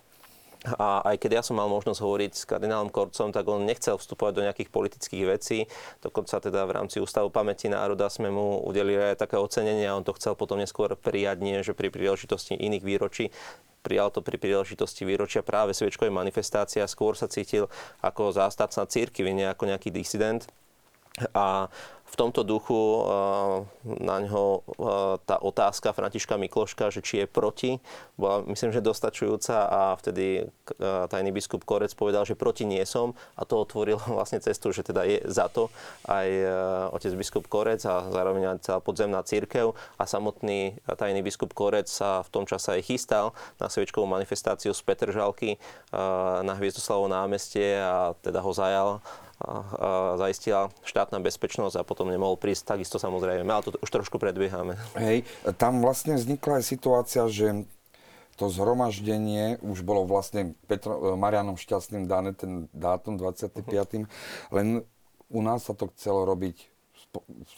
A aj keď ja som mal možnosť hovoriť s kardinálom Korcom, tak on nechcel vstupovať do nejakých politických vecí. Dokonca teda v rámci Ústavu pamäti národa sme mu udelili aj také ocenenie a on to chcel potom neskôr prijať, nie že pri príležitosti iných výročí prijal to pri príležitosti výročia práve sviečkovej manifestácie a skôr sa cítil ako zástupca církvy, nie ako nejaký disident. A v tomto duchu eh, na ňo eh, tá otázka Františka Mikloška, že či je proti, bola myslím, že dostačujúca a vtedy eh, tajný biskup Korec povedal, že proti nie som a to otvorilo vlastne cestu, že teda je za to aj otec biskup Korec a zároveň aj celá podzemná církev a samotný tajný biskup Korec sa v tom čase aj chystal na sviečkovú manifestáciu z Petržalky na Hviezdoslavovo námestie a teda ho zajal zaistila štátna bezpečnosť a potom nemohol prísť, takisto samozrejme. Ale to už trošku predbiehame. Hej, tam vlastne vznikla aj situácia, že to zhromaždenie už bolo vlastne Petro, Marianom Šťastným dané ten dátum 25. Uh-huh. Len u nás sa to chcelo robiť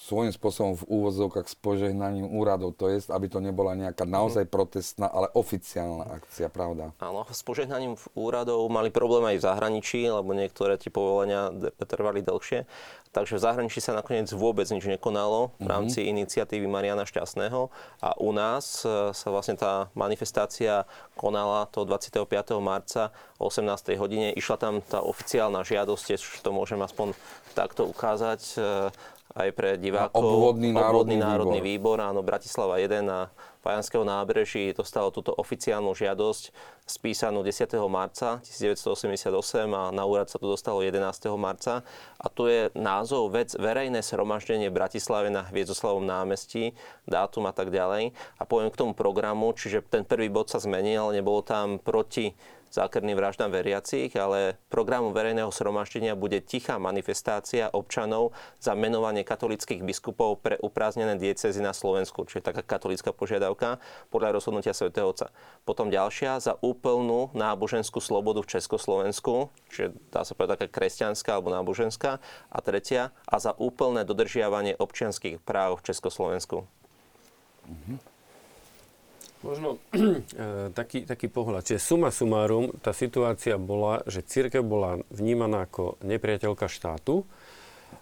svojím spôsobom v úvodzovkách s požehnaním úradov. To je, aby to nebola nejaká mhm. naozaj protestná, ale oficiálna akcia, pravda? Áno, s požehnaním úradov mali problém aj v zahraničí, lebo niektoré tie povolenia trvali dlhšie. Takže v zahraničí sa nakoniec vôbec nič nekonalo v mhm. rámci mm-hmm. iniciatívy Mariana Šťastného. A u nás e, sa vlastne tá manifestácia konala to 25. marca o 18. hodine. Išla tam tá oficiálna žiadosť, to môžem aspoň takto ukázať e, aj pre divákov. Obvodný národný, obvodný národný výbor. výbor. Áno, Bratislava 1 na Pajanského nábreží dostalo túto oficiálnu žiadosť spísanú 10. marca 1988 a na úrad sa to dostalo 11. marca. A tu je názov vec verejné sromaždenie v Bratislave na Hviezdoslavom námestí, dátum a tak ďalej. A poviem k tomu programu, čiže ten prvý bod sa zmenil, nebolo tam proti zákerným vraždám veriacich, ale programom verejného sromaždenia bude tichá manifestácia občanov za menovanie katolických biskupov pre uprázdnené diecezy na Slovensku, čiže taká katolická požiadavka podľa rozhodnutia svätého Otca. Potom ďalšia za úplnú náboženskú slobodu v Československu, čiže dá sa povedať taká kresťanská alebo náboženská. A tretia a za úplné dodržiavanie občianských práv v Československu. Mm-hmm. Možno e, taký, taký pohľad. Čiže suma sumárum, tá situácia bola, že církev bola vnímaná ako nepriateľka štátu.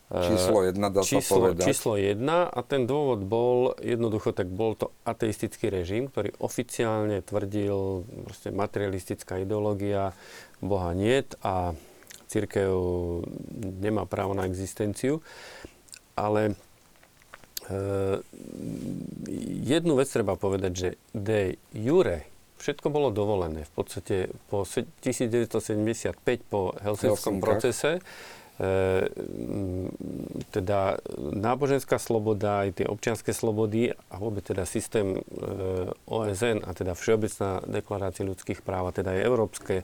E, číslo jedna, dá číslo, povedať. Číslo jedna a ten dôvod bol, jednoducho, tak bol to ateistický režim, ktorý oficiálne tvrdil, proste materialistická ideológia, Boha niet a církev nemá právo na existenciu. Ale jednu vec treba povedať, že de jure všetko bolo dovolené. V podstate po 1975 po helselskom procese teda náboženská sloboda, aj tie občianské slobody a vôbec teda systém e, OSN a teda Všeobecná deklarácia ľudských práv a teda aj Európske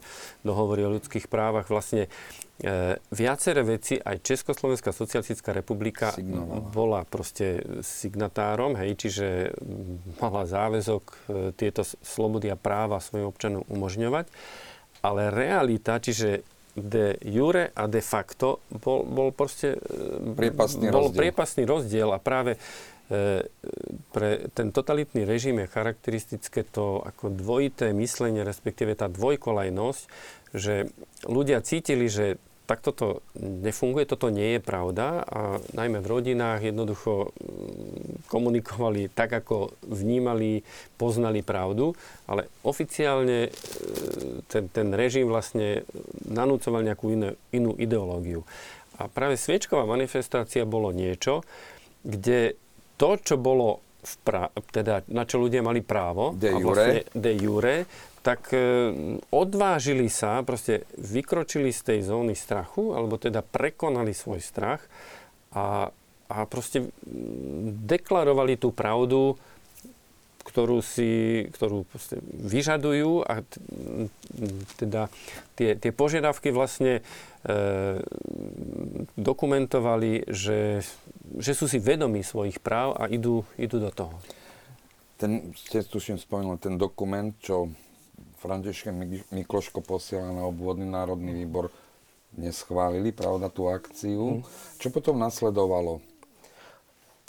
dohovory o ľudských právach vlastne e, viaceré veci aj Československá socialistická republika Signovala. bola proste signatárom, hej, čiže mala záväzok e, tieto slobody a práva svojim občanom umožňovať. Ale realita, čiže de jure a de facto bol, bol proste e, priepasný bol rozdiel. priepasný rozdiel a práve e, pre ten totalitný režim je charakteristické to ako dvojité myslenie, respektíve tá dvojkolajnosť, že ľudia cítili, že takto to nefunguje, toto nie je pravda a najmä v rodinách jednoducho mm, komunikovali tak, ako vnímali, poznali pravdu, ale oficiálne e, ten, ten režim vlastne nanúcoval nejakú inú, inú ideológiu. A práve sviečková manifestácia bolo niečo, kde to, čo bolo v pra- teda na čo ľudia mali právo, de jure, vlastne de jure tak e, odvážili sa, proste vykročili z tej zóny strachu, alebo teda prekonali svoj strach a, a proste deklarovali tú pravdu, ktorú si, ktorú vyžadujú a teda tie, tie požiadavky vlastne e, dokumentovali, že, že sú si vedomí svojich práv a idú, idú do toho. Ten, ste tuším spomenul ten dokument, čo František Mikloško posiela na obvodný národný výbor, neschválili, pravda, tú akciu. Mm. Čo potom nasledovalo?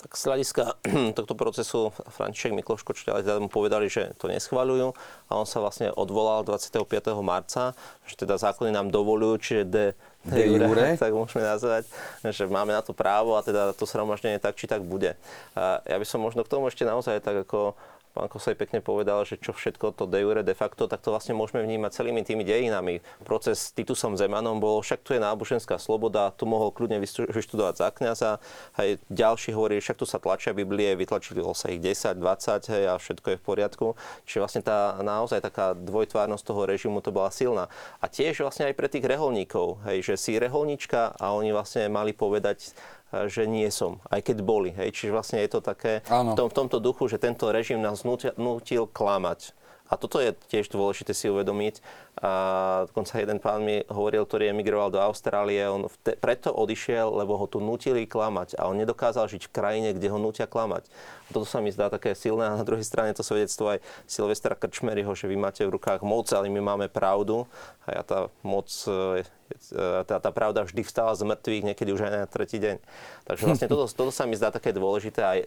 Tak z hľadiska tohto procesu František Mikloško, čo teda mu povedali, že to neschváľujú a on sa vlastne odvolal 25. marca, že teda zákony nám dovolujú, čiže de, de jure, tak môžeme nazvať, že máme na to právo a teda to sromaždenie tak či tak bude. A ja by som možno k tomu ešte naozaj tak ako pán Kosej pekne povedal, že čo všetko to de jure de facto, tak to vlastne môžeme vnímať celými tými dejinami. Proces s Titusom Zemanom bol, však tu je náboženská sloboda, tu mohol kľudne vyštudovať za kniaza. Hej, ďalší hovorí, však tu sa tlačia Biblie, vytlačili sa ich 10, 20 hej, a všetko je v poriadku. Čiže vlastne tá naozaj taká dvojtvárnosť toho režimu to bola silná. A tiež vlastne aj pre tých reholníkov, hej, že si reholníčka a oni vlastne mali povedať že nie som, aj keď boli. Hej. Čiže vlastne je to také v, tom, v tomto duchu, že tento režim nás nutil, nutil klamať. A toto je tiež dôležité si uvedomiť. A dokonca jeden pán mi hovoril, ktorý emigroval do Austrálie, on te, preto odišiel, lebo ho tu nutili klamať. A on nedokázal žiť v krajine, kde ho nutia klamať. A toto sa mi zdá také silné. A na druhej strane to svedectvo aj Silvestra Krčmeryho, že vy máte v rukách moc, ale my máme pravdu. A ja tá moc e, tá, tá pravda vždy vstala z mŕtvych, niekedy už aj na tretí deň. Takže vlastne toto, toto sa mi zdá také dôležité. Aj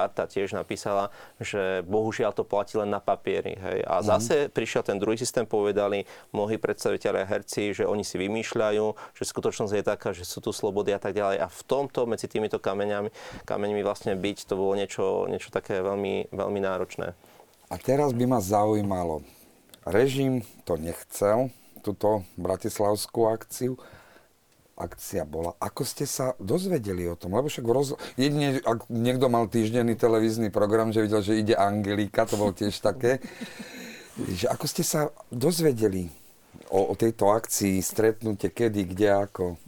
Charta tiež napísala, že bohužiaľ to platí len na papieri. Hej. A mm. zase prišiel ten druhý systém, povedali mnohí predstaviteľe herci, že oni si vymýšľajú, že skutočnosť je taká, že sú tu slobody a tak ďalej. A v tomto, medzi týmito kameňami, kameňmi vlastne byť, to bolo niečo, niečo také veľmi, veľmi náročné. A teraz by ma zaujímalo, režim to nechcel, túto bratislavskú akciu. Akcia bola. Ako ste sa dozvedeli o tom? Lebo však roz... jedine, ak niekto mal týždenný televízny program, že videl, že ide Angelika, to bolo tiež také. že ako ste sa dozvedeli o, o tejto akcii, stretnutie, kedy, kde, ako?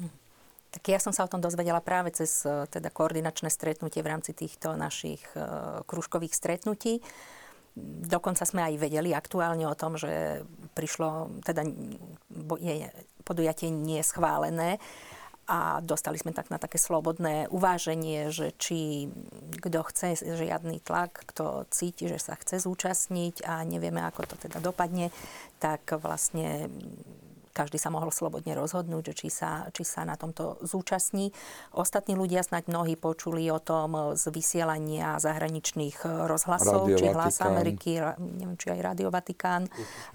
Tak ja som sa o tom dozvedela práve cez e, teda koordinačné stretnutie v rámci týchto našich uh, kružkových stretnutí. Dokonca sme aj vedeli aktuálne o tom, že prišlo, teda je podujatie nie schválené a dostali sme tak na také slobodné uváženie, že či kto chce žiadny tlak, kto cíti, že sa chce zúčastniť a nevieme, ako to teda dopadne, tak vlastne každý sa mohol slobodne rozhodnúť, že či sa, či sa na tomto zúčastní. Ostatní ľudia snáď mnohí počuli o tom z vysielania zahraničných rozhlasov, Radio či Hlas Ameriky, neviem, či aj Radio Vatikán,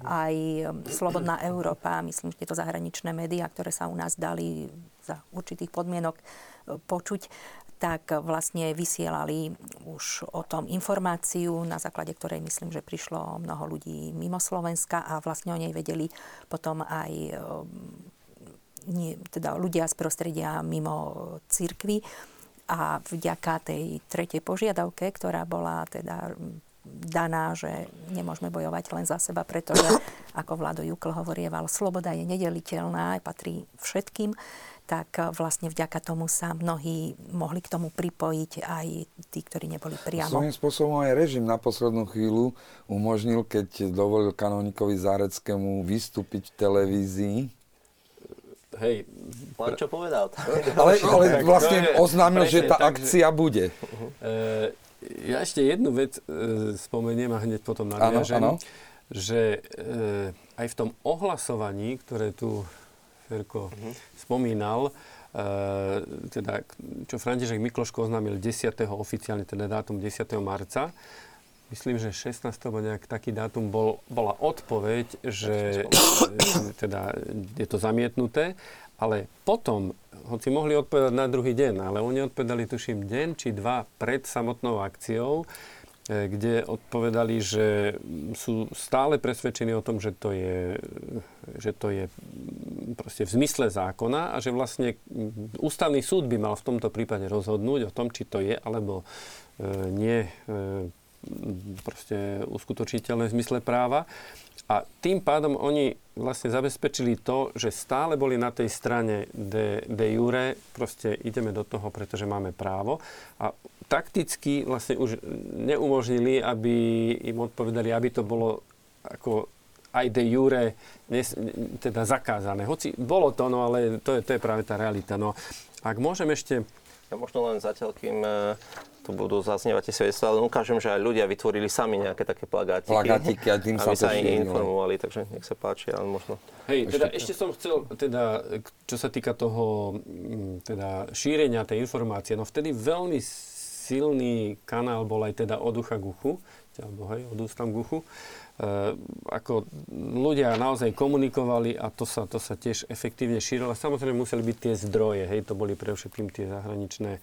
aj um, Slobodná Európa, myslím, že tieto zahraničné médiá, ktoré sa u nás dali za určitých podmienok uh, počuť tak vlastne vysielali už o tom informáciu, na základe ktorej myslím, že prišlo mnoho ľudí mimo Slovenska a vlastne o nej vedeli potom aj ehm, nie, teda ľudia z prostredia mimo cirkvy. A vďaka tej tretej požiadavke, ktorá bola teda daná, že nemôžeme bojovať len za seba, pretože, ako Vlado Jukl hovorieval, sloboda je nedeliteľná, patrí všetkým tak e, vlastne vďaka tomu sa mnohí mohli k tomu pripojiť aj tí, ktorí neboli priamo. Svojím spôsobom aj režim na poslednú chvíľu umožnil, keď dovolil kanonikovi Záreckému vystúpiť v televízii. Hej, len čo povedal. ale, ale vlastne oznámil, že tá akcia bude. Uh, ja ešte jednu vec e, spomeniem a hneď potom nadviažem, ano, ano. že aj v tom ohlasovaní, ktoré tu Ferko uh-huh. spomínal, e, teda, čo František Mikloško oznámil 10. oficiálne, teda dátum 10. marca, myslím, že 16. alebo nejak taký dátum bol, bola odpoveď, že teda je to zamietnuté, ale potom hoci mohli odpovedať na druhý deň, ale oni odpovedali, tuším, deň či dva pred samotnou akciou, kde odpovedali, že sú stále presvedčení o tom, že to je, že to je proste v zmysle zákona a že vlastne ústavný súd by mal v tomto prípade rozhodnúť o tom, či to je alebo e, nie e, proste uskutočiteľné v zmysle práva. A tým pádom oni vlastne zabezpečili to, že stále boli na tej strane de, de jure, proste ideme do toho, pretože máme právo. A takticky vlastne už neumožnili, aby im odpovedali, aby to bolo ako aj de jure nes, teda zakázané. Hoci bolo to, no ale to je, to je práve tá realita. No, ak môžem ešte ja možno len zatiaľ, kým e, tu budú zaznievať tie svedectvá, ale ukážem, že aj ľudia vytvorili sami nejaké také plagátiky. Plagátiky a tým sa sa informovali, takže nech sa páči, ale možno... Hej, teda ešte som chcel, teda, čo sa týka toho teda, šírenia tej informácie, no vtedy veľmi silný kanál bol aj teda od ucha k uchu, alebo hej, od ústam k uchu. Eh, ako ľudia naozaj komunikovali a to sa, to sa tiež efektívne šírilo. Samozrejme museli byť tie zdroje, hej, to boli pre všetkým tie zahraničné eh,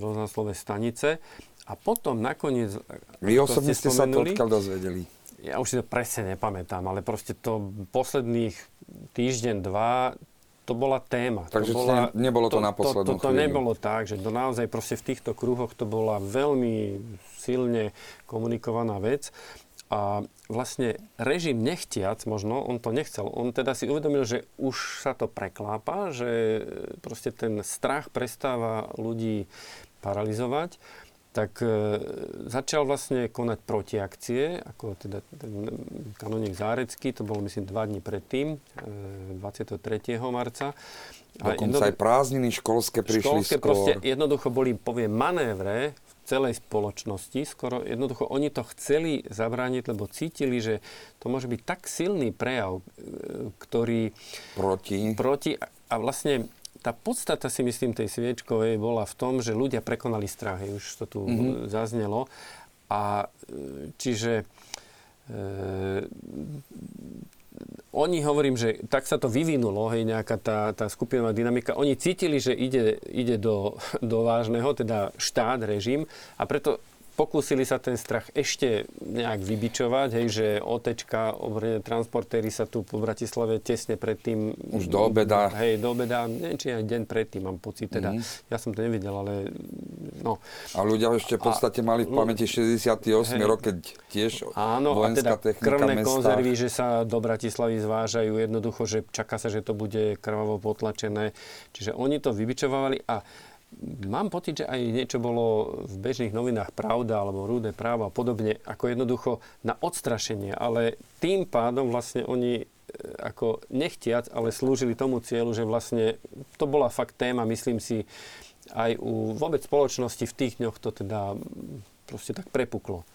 rozhlaslové stanice. A potom nakoniec... Vy osobne ste sa to odkiaľ dozvedeli? Ja už si to presne nepamätám, ale proste to posledných týždeň, dva, to bola téma. Takže to bola, nebolo to, to na poslednú to, to, to nebolo tak, že to naozaj proste v týchto kruhoch to bola veľmi silne komunikovaná vec. A vlastne režim nechtiac, možno, on to nechcel, on teda si uvedomil, že už sa to preklápa, že proste ten strach prestáva ľudí paralizovať, tak e, začal vlastne konať protiakcie, ako teda ten kanonik Zárecký, to bolo myslím dva dní predtým, e, 23. marca. Dokonca aj prázdniny školské prišli školské skôr. proste jednoducho boli, poviem, manévre celej spoločnosti. Skoro jednoducho oni to chceli zabrániť, lebo cítili, že to môže byť tak silný prejav, e, ktorý... Proti. Proti. A vlastne tá podstata si myslím tej sviečkovej bola v tom, že ľudia prekonali strach. Už to tu mm-hmm. zaznelo. A e, čiže e, oni hovorím, že tak sa to vyvinulo, hej, nejaká tá, tá skupinová dynamika. Oni cítili, že ide, ide do, do vážneho, teda štát, režim a preto pokúsili sa ten strach ešte nejak vybičovať, hej, že OTčka, obrne transportéry sa tu po Bratislave tesne predtým... Už do obeda. Hej, do obeda, neviem, či aj deň predtým, mám pocit, teda. Mm. Ja som to nevidel, ale no. A ľudia ešte v podstate mali v pamäti 68 hej, rok, keď tiež áno, vojenská a teda krvné mesta. konzervy, že sa do Bratislavy zvážajú jednoducho, že čaká sa, že to bude krvavo potlačené. Čiže oni to vybičovali a mám pocit, že aj niečo bolo v bežných novinách Pravda alebo Rúde práva a podobne, ako jednoducho na odstrašenie, ale tým pádom vlastne oni e, ako nechtiac, ale slúžili tomu cieľu, že vlastne to bola fakt téma, myslím si, aj u vôbec spoločnosti v tých dňoch to teda proste tak prepuklo.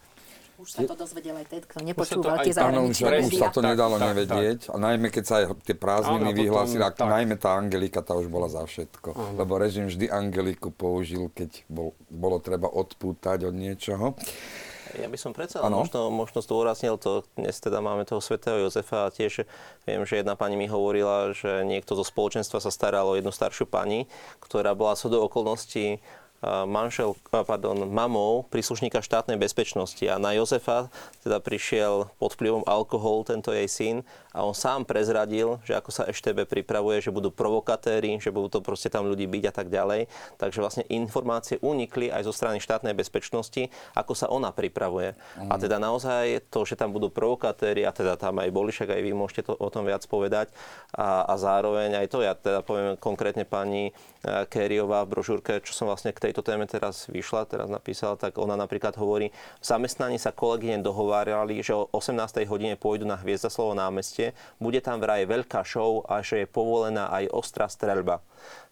Už sa to dozvedel aj ten, kto nepočúval tie zahraničné médiá. Už sa to nedalo tak, nevedieť. Tak, tak. A najmä keď sa aj tie prázdniny vyhlásili, a najmä tá Angelika, tá už bola za všetko. Áno. Lebo režim vždy Angeliku použil, keď bol, bolo treba odpútať od niečoho. Ja by som predsa možno, možno zdôraznil to, dnes teda máme toho svätého Jozefa a tiež viem, že jedna pani mi hovorila, že niekto zo spoločenstva sa staral o jednu staršiu pani, ktorá bola so do okolností manžel, pardon, mamou príslušníka štátnej bezpečnosti a na Jozefa teda prišiel pod vplyvom alkoholu tento jej syn a on sám prezradil, že ako sa EŠTB pripravuje, že budú provokatéri, že budú to proste tam ľudí byť a tak ďalej. Takže vlastne informácie unikli aj zo strany štátnej bezpečnosti, ako sa ona pripravuje. Mm. A teda naozaj to, že tam budú provokatéri a teda tam aj boli, však aj vy môžete to, o tom viac povedať a, a zároveň aj to, ja teda poviem konkrétne pani Kériová v brožúrke, čo som vlastne k tejto téme teraz vyšla, teraz napísala, tak ona napríklad hovorí, v zamestnaní sa kolegyne dohovárali, že o 18. hodine pôjdu na Hviezdaslovo námestie, bude tam vraj veľká show a že je povolená aj ostrá streľba.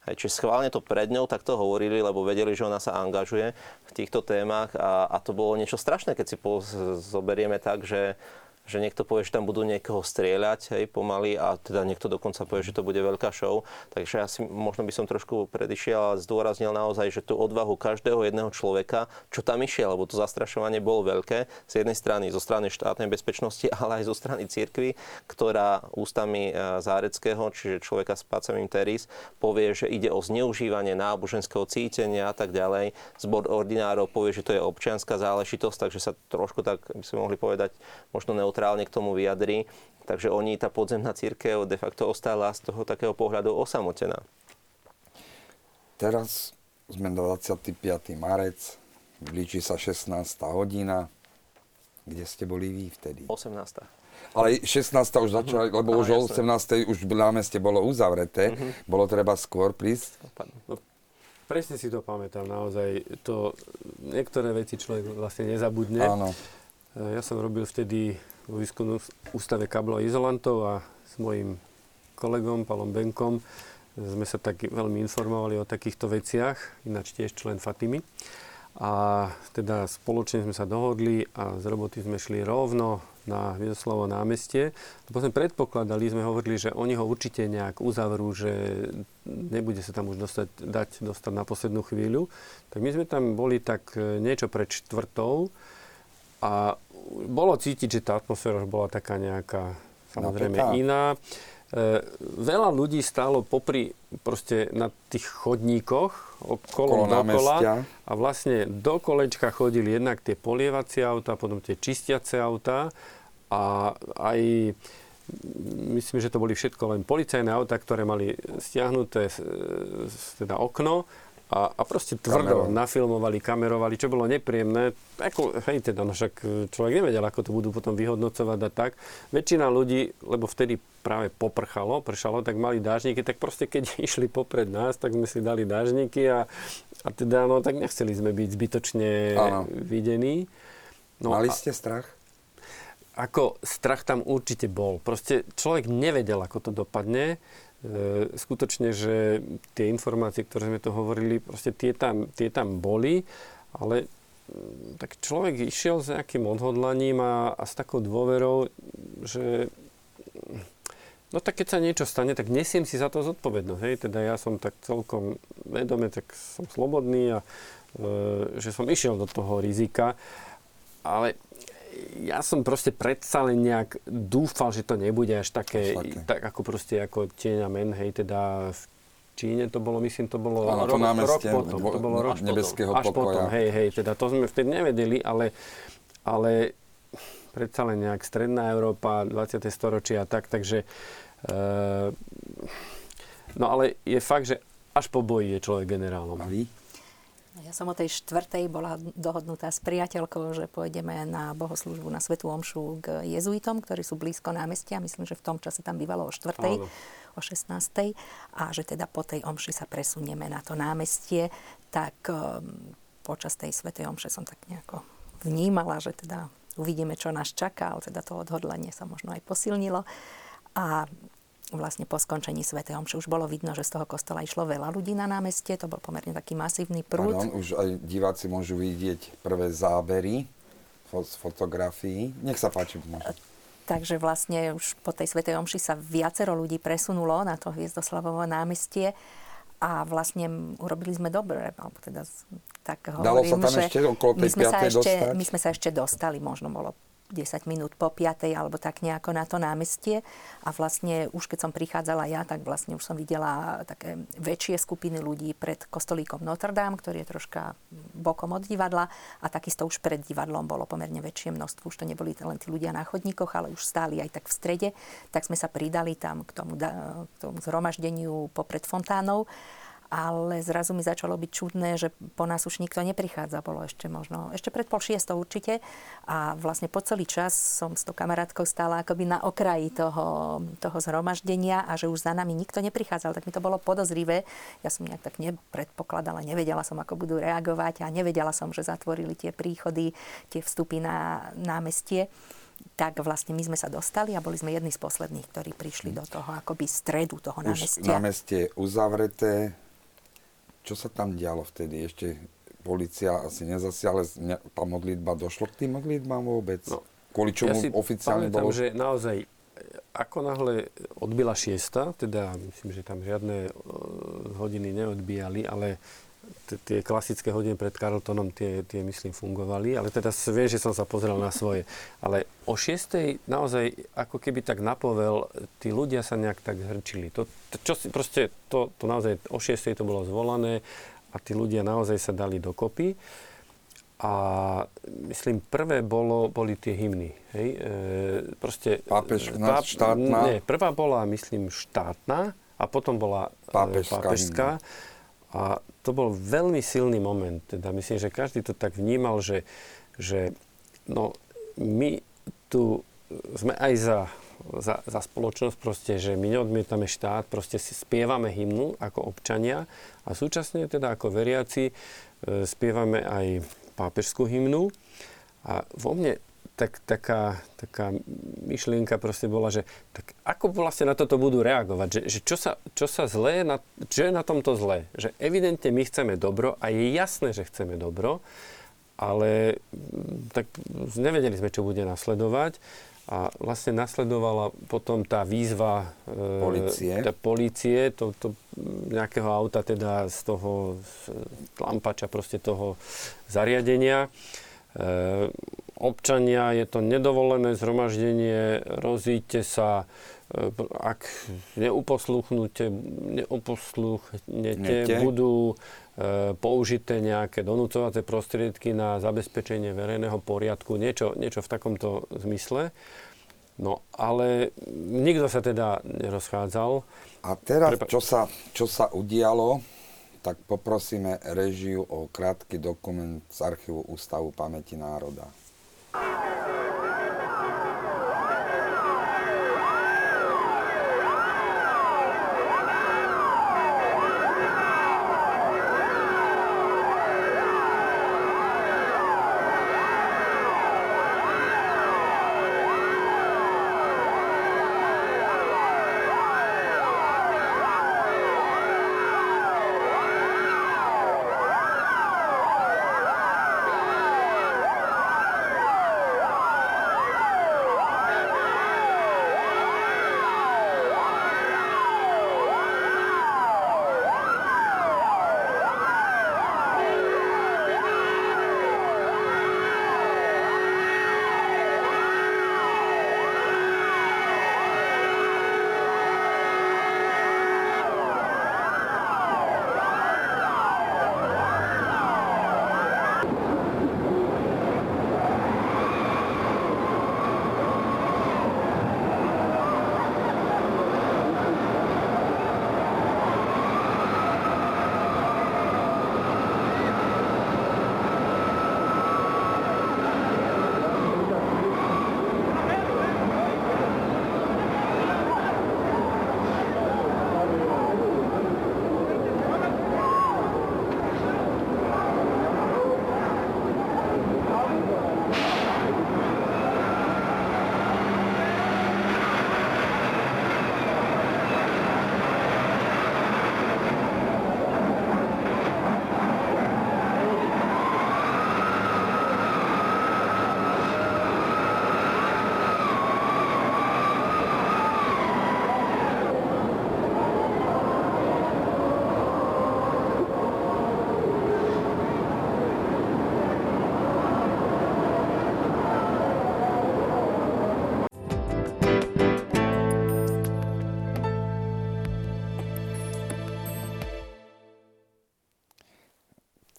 Čiže schválne to pred ňou takto hovorili, lebo vedeli, že ona sa angažuje v týchto témach a, a to bolo niečo strašné, keď si po, zoberieme tak, že že niekto povie, že tam budú niekoho strieľať hej, pomaly a teda niekto dokonca povie, že to bude veľká show. Takže ja si možno by som trošku predišiel a zdôraznil naozaj, že tú odvahu každého jedného človeka, čo tam išiel, lebo to zastrašovanie bolo veľké z jednej strany, zo strany štátnej bezpečnosti, ale aj zo strany cirkvy, ktorá ústami e, Záreckého, čiže človeka s pacem teris, povie, že ide o zneužívanie náboženského cítenia a tak ďalej. Zbor ordinárov povie, že to je občianská záležitosť, takže sa trošku tak by sme mohli povedať možno neutrálne neutrálne k tomu vyjadrí. Takže oni, tá podzemná církev de facto ostala z toho takého pohľadu osamotená. Teraz sme 25. marec, blíži sa 16. hodina. Kde ste boli vy vtedy? 18. Ale 16. už začala, uh-huh. lebo už o 18. už námeste bolo uzavreté. Uh-huh. Bolo treba skôr prísť. No, presne si to pamätám, naozaj. To, niektoré veci človek vlastne nezabudne. Áno. Ja som robil vtedy vo výskumnom ústave kablov izolantov a s mojim kolegom Palom Benkom sme sa tak veľmi informovali o takýchto veciach, ináč tiež člen Fatimy. A teda spoločne sme sa dohodli a z roboty sme šli rovno na Viedoslovo námestie. Lebo sme predpokladali, sme hovorili, že oni ho určite nejak uzavrú, že nebude sa tam už dostať, dať dostať na poslednú chvíľu. Tak my sme tam boli tak niečo pred štvrtou a bolo cítiť, že tá atmosféra už bola taká nejaká samozrejme Napätá. iná. E, veľa ľudí stálo popri proste na tých chodníkoch okolo dokola a vlastne do kolečka chodili jednak tie polievacie auta, potom tie čistiace auta a aj myslím, že to boli všetko len policajné auta, ktoré mali stiahnuté teda okno a, a proste tvrdo Kamerov. nafilmovali, kamerovali, čo bolo nepríjemné. Ako, hej, teda, no však človek nevedel, ako to budú potom vyhodnocovať a tak. Väčšina ľudí, lebo vtedy práve poprchalo, pršalo, tak mali dážniky, tak proste keď išli popred nás, tak sme si dali dážniky a, a teda, no tak nechceli sme byť zbytočne ano. videní. No, mali ste strach? Ako strach tam určite bol. Proste človek nevedel, ako to dopadne. E, skutočne, že tie informácie, ktoré sme tu hovorili, proste tie tam, tie tam boli, ale mm, tak človek išiel s nejakým odhodlaním a, a s takou dôverou, že no tak keď sa niečo stane, tak nesiem si za to zodpovednosť. Hej? Teda ja som tak celkom vedome, tak som slobodný a e, že som išiel do toho rizika. Ale ja som proste predsa len nejak dúfal, že to nebude až také, tak ako proste ako tieňa men, hej, teda v Číne to bolo, myslím, to bolo ano, rok, rok potom. To bolo rok nebeského až pokoja. potom, hej, hej, teda to sme vtedy nevedeli, ale, ale predsa len nejak stredná Európa, 20. storočia a tak, takže e, no ale je fakt, že až po boji je človek generálom. A vy? Ja som o tej štvrtej bola dohodnutá s priateľkou, že pôjdeme na bohoslužbu na Svetú Omšu k jezuitom, ktorí sú blízko námestia. Myslím, že v tom čase tam bývalo o štvrtej, o 16. A že teda po tej omši sa presunieme na to námestie. Tak um, počas tej Svetej Omše som tak nejako vnímala, že teda uvidíme, čo nás čaká, ale teda to odhodlanie sa možno aj posilnilo. A vlastne po skončení Sv. Omše už bolo vidno, že z toho kostola išlo veľa ľudí na námestie, to bol pomerne taký masívny prúd. Ano, už aj diváci môžu vidieť prvé zábery z fotografií. Nech sa páči. Môžu. Takže vlastne už po tej Sv. Omši sa viacero ľudí presunulo na to Hviezdoslavovo námestie a vlastne urobili sme dobre, alebo teda tak Dalo hovorím, sa tam že ešte okolo tej my sme, sa ešte, dostať? my sme sa ešte dostali, možno bolo 10 minút po 5. alebo tak nejako na to námestie. A vlastne už keď som prichádzala ja, tak vlastne už som videla také väčšie skupiny ľudí pred kostolíkom Notre Dame, ktorý je troška bokom od divadla a takisto už pred divadlom bolo pomerne väčšie množstvo. Už to neboli len tí ľudia na chodníkoch, ale už stáli aj tak v strede. Tak sme sa pridali tam k tomu, k tomu zhromaždeniu popred fontánou ale zrazu mi začalo byť čudné, že po nás už nikto neprichádza. Bolo ešte možno, ešte pred pol šiestou určite. A vlastne po celý čas som s tou kamarátkou stála akoby na okraji toho, toho zhromaždenia a že už za nami nikto neprichádzal. Tak mi to bolo podozrivé. Ja som nejak tak nepredpokladala, nevedela som, ako budú reagovať a nevedela som, že zatvorili tie príchody, tie vstupy na námestie tak vlastne my sme sa dostali a boli sme jedni z posledných, ktorí prišli do toho akoby stredu toho námestia. Už námestie uzavreté, čo sa tam dialo vtedy? Ešte policia asi nezasiahla, tá modlitba, došlo k tým modlitbám vôbec? No, Kvôli čomu ja oficiálne pamätám, bolo? že naozaj ako náhle odbila šiesta, teda myslím, že tam žiadne uh, hodiny neodbíjali, ale tie klasické hodiny pred Carltonom, tie, tie myslím fungovali, ale teda viem, že som sa pozrel na svoje. Ale o 6. naozaj ako keby tak napovel, tí ľudia sa nejak tak zhrčili. To, to, čo si, proste, to, to naozaj o 6. to bolo zvolané a tí ľudia naozaj sa dali dokopy. A myslím, prvé bolo, boli tie hymny. Hej? E, proste, Pápež, páp, štátna? Nie, prvá bola, myslím, štátna a potom bola Pápežská e, pápežská. A to bol veľmi silný moment. Teda myslím, že každý to tak vnímal, že, že no, my tu sme aj za, za, za spoločnosť, proste, že my neodmietame štát, proste si spievame hymnu ako občania a súčasne teda ako veriaci e, spievame aj pápežskú hymnu. A vo mne tak, taká, taká myšlienka proste bola, že tak ako vlastne na toto budú reagovať? Že, že čo, sa, čo sa zlé, na, čo je na tomto zlé? Že evidentne my chceme dobro a je jasné, že chceme dobro, ale mm, tak nevedeli sme, čo bude nasledovať. A vlastne nasledovala potom tá výzva e, policie, tá policie to, to nejakého auta, teda z toho z lampača proste toho zariadenia. E, občania, je to nedovolené zhromaždenie, rozíďte sa, e, ak neuposluchnete, neuposluchnete, budú e, použité nejaké donúcovacie prostriedky na zabezpečenie verejného poriadku, niečo, niečo v takomto zmysle. No, ale nikto sa teda nerozchádzal. A teraz, čo sa, čo sa udialo, tak poprosíme režiu o krátky dokument z archívu Ústavu pamäti národa.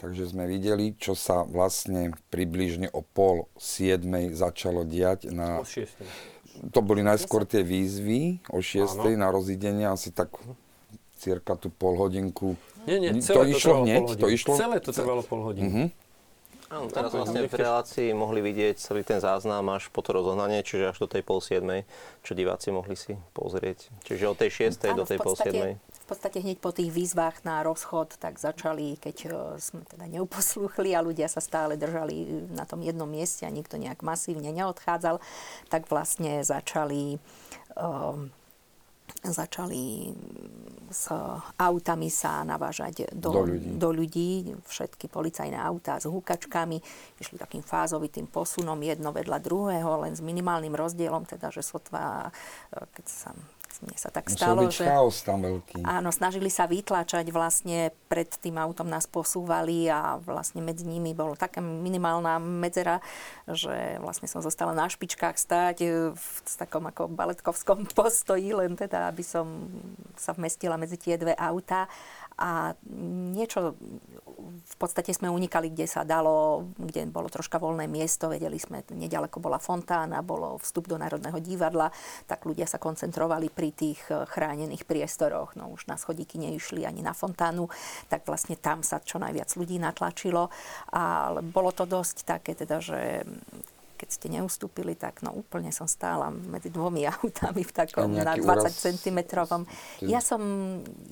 Takže sme videli, čo sa vlastne približne o pol siedmej začalo diať na... O šiestej. To boli najskôr tie výzvy o 6. na rozidenie, asi tak cirka tú pol hodinku. Nie, nie, to celé to, išlo trvalo hneď? pol To išlo? Celé to trvalo pol hodiny. Mhm. Áno, teraz vlastne v relácii mohli vidieť celý ten záznam až po to rozohnanie, čiže až do tej pol siedmej, čo diváci mohli si pozrieť. Čiže od tej šiestej do tej pol siedmej. Podstate hneď po tých výzvach na rozchod, tak začali, keď e, sme teda neuposlúchli a ľudia sa stále držali na tom jednom mieste a nikto nejak masívne neodchádzal, tak vlastne začali um, začali s autami sa navážať do, Do ľudí. do ľudí. Všetky policajné autá s húkačkami išli takým fázovitým posunom jedno vedľa druhého, len s minimálnym rozdielom, teda, že sotva, e, keď sa mne sa tak Musel stalo, byť že... chaos tam veľký. Áno, snažili sa vytlačať, vlastne pred tým autom nás posúvali a vlastne medzi nimi bolo taká minimálna medzera, že vlastne som zostala na špičkách stáť e, v takom ako baletkovskom postoji, len teda, aby som sa vmestila medzi tie dve autá a niečo v podstate sme unikali, kde sa dalo, kde bolo troška voľné miesto, vedeli sme, nedaleko bola fontána, bolo vstup do Národného divadla, tak ľudia sa koncentrovali pri tých eh, chránených priestoroch. No už na schodíky neišli ani na fontánu, tak vlastne tam sa čo najviac ľudí natlačilo. Ale bolo to dosť také, teda, že keď ste neustúpili, tak no úplne som stála medzi dvomi autami v takom na nejaký 20 úraz? cm. Ja som,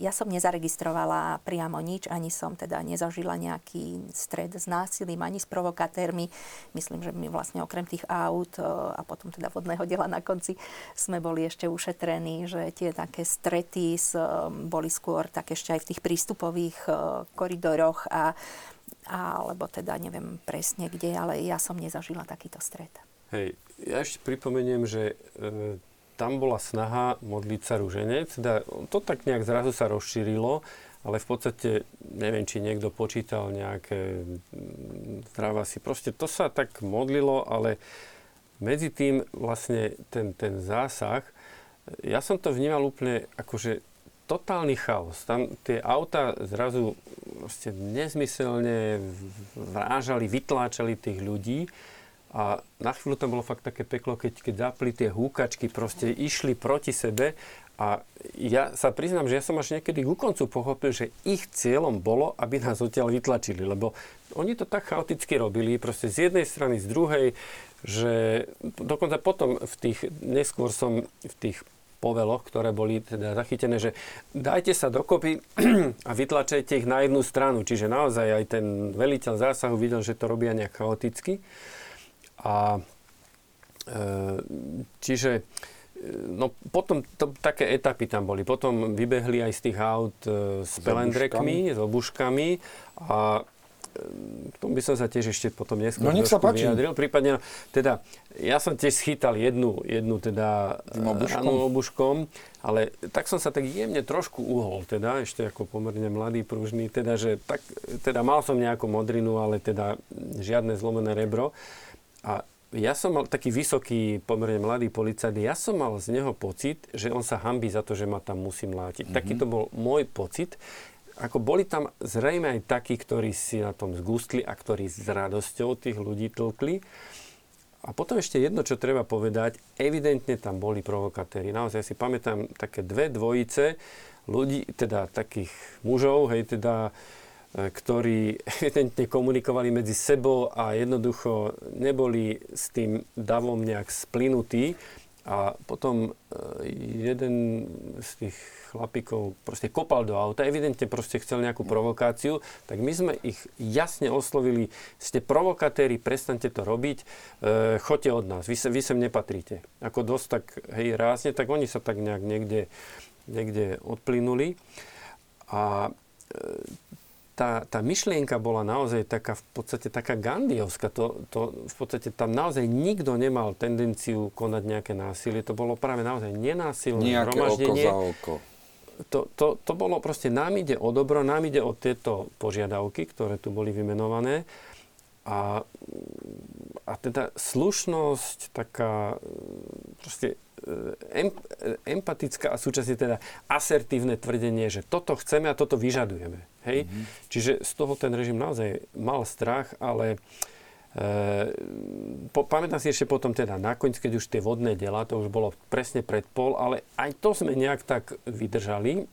ja som nezaregistrovala priamo nič, ani som teda nezažila nejaký stred s násilím, ani s provokatérmi. Myslím, že my vlastne okrem tých aut e, a potom teda vodného diela na konci sme boli ešte ušetrení, že tie také strety s, e, boli skôr tak ešte aj v tých prístupových e, koridoroch a alebo teda neviem presne kde, ale ja som nezažila takýto stret. Hej, ja ešte pripomeniem, že e, tam bola snaha modliť sa rúženec, teda to tak nejak zrazu sa rozšírilo, ale v podstate neviem, či niekto počítal nejaké mm, zdravá si. Proste to sa tak modlilo, ale medzi tým vlastne ten, ten zásah, ja som to vnímal úplne akože totálny chaos. Tam tie auta zrazu proste nezmyselne vrážali, vytláčali tých ľudí a na chvíľu tam bolo fakt také peklo, keď, keď zapli tie húkačky, proste išli proti sebe a ja sa priznám, že ja som až niekedy ku koncu pochopil, že ich cieľom bolo, aby nás odtiaľ vytlačili, lebo oni to tak chaoticky robili, proste z jednej strany, z druhej, že dokonca potom v tých, neskôr som v tých poveloch, ktoré boli teda zachytené, že dajte sa dokopy a vytlačajte ich na jednu stranu. Čiže naozaj aj ten veliteľ zásahu videl, že to robia nejak chaoticky. A e, čiže No potom to, také etapy tam boli. Potom vybehli aj z tých aut e, s pelendrekmi, s obuškami a k tomu by som sa tiež ešte potom neskôr No, nech sa páči. vyjadril. Prípadne, teda, ja som tiež schytal jednu, jednu teda Tým obuškom? obuškom, ale tak som sa tak jemne trošku uhol, teda, ešte ako pomerne mladý, pružný, teda, že tak, teda mal som nejakú modrinu, ale teda žiadne zlomené rebro. A ja som mal taký vysoký, pomerne mladý policajt, ja som mal z neho pocit, že on sa hambí za to, že ma tam musím látiť. Mm-hmm. Taký to bol môj pocit. Ako boli tam zrejme aj takí, ktorí si na tom zgustli a ktorí s radosťou tých ľudí tlkli. A potom ešte jedno, čo treba povedať, evidentne tam boli provokatéri. Naozaj si pamätám také dve dvojice ľudí, teda takých mužov, hej, teda e, ktorí evidentne komunikovali medzi sebou a jednoducho neboli s tým davom nejak splynutí. A potom e, jeden z tých chlapíkov proste kopal do auta, evidentne proste chcel nejakú provokáciu, tak my sme ich jasne oslovili, ste provokatéri, prestante to robiť, e, choďte od nás, vy, sa, vy sem nepatríte. Ako dosť tak, hej, rázne, tak oni sa tak nejak niekde, niekde odplynuli. A e, tá, tá myšlienka bola naozaj taká, v podstate taká gandiovská. To, to, v podstate tam naozaj nikto nemal tendenciu konať nejaké násilie. To bolo práve naozaj nenásilné Nejaké oko za oko. To, to, to bolo proste, nám ide o dobro, nám ide o tieto požiadavky, ktoré tu boli vymenované. A, a teda slušnosť, taká proste em, empatická a súčasne teda asertívne tvrdenie, že toto chceme a toto vyžadujeme. Hej? Mm-hmm. Čiže z toho ten režim naozaj mal strach, ale e, po, pamätám si ešte potom teda nakoniec, keď už tie vodné dela, to už bolo presne pred pol, ale aj to sme nejak tak vydržali.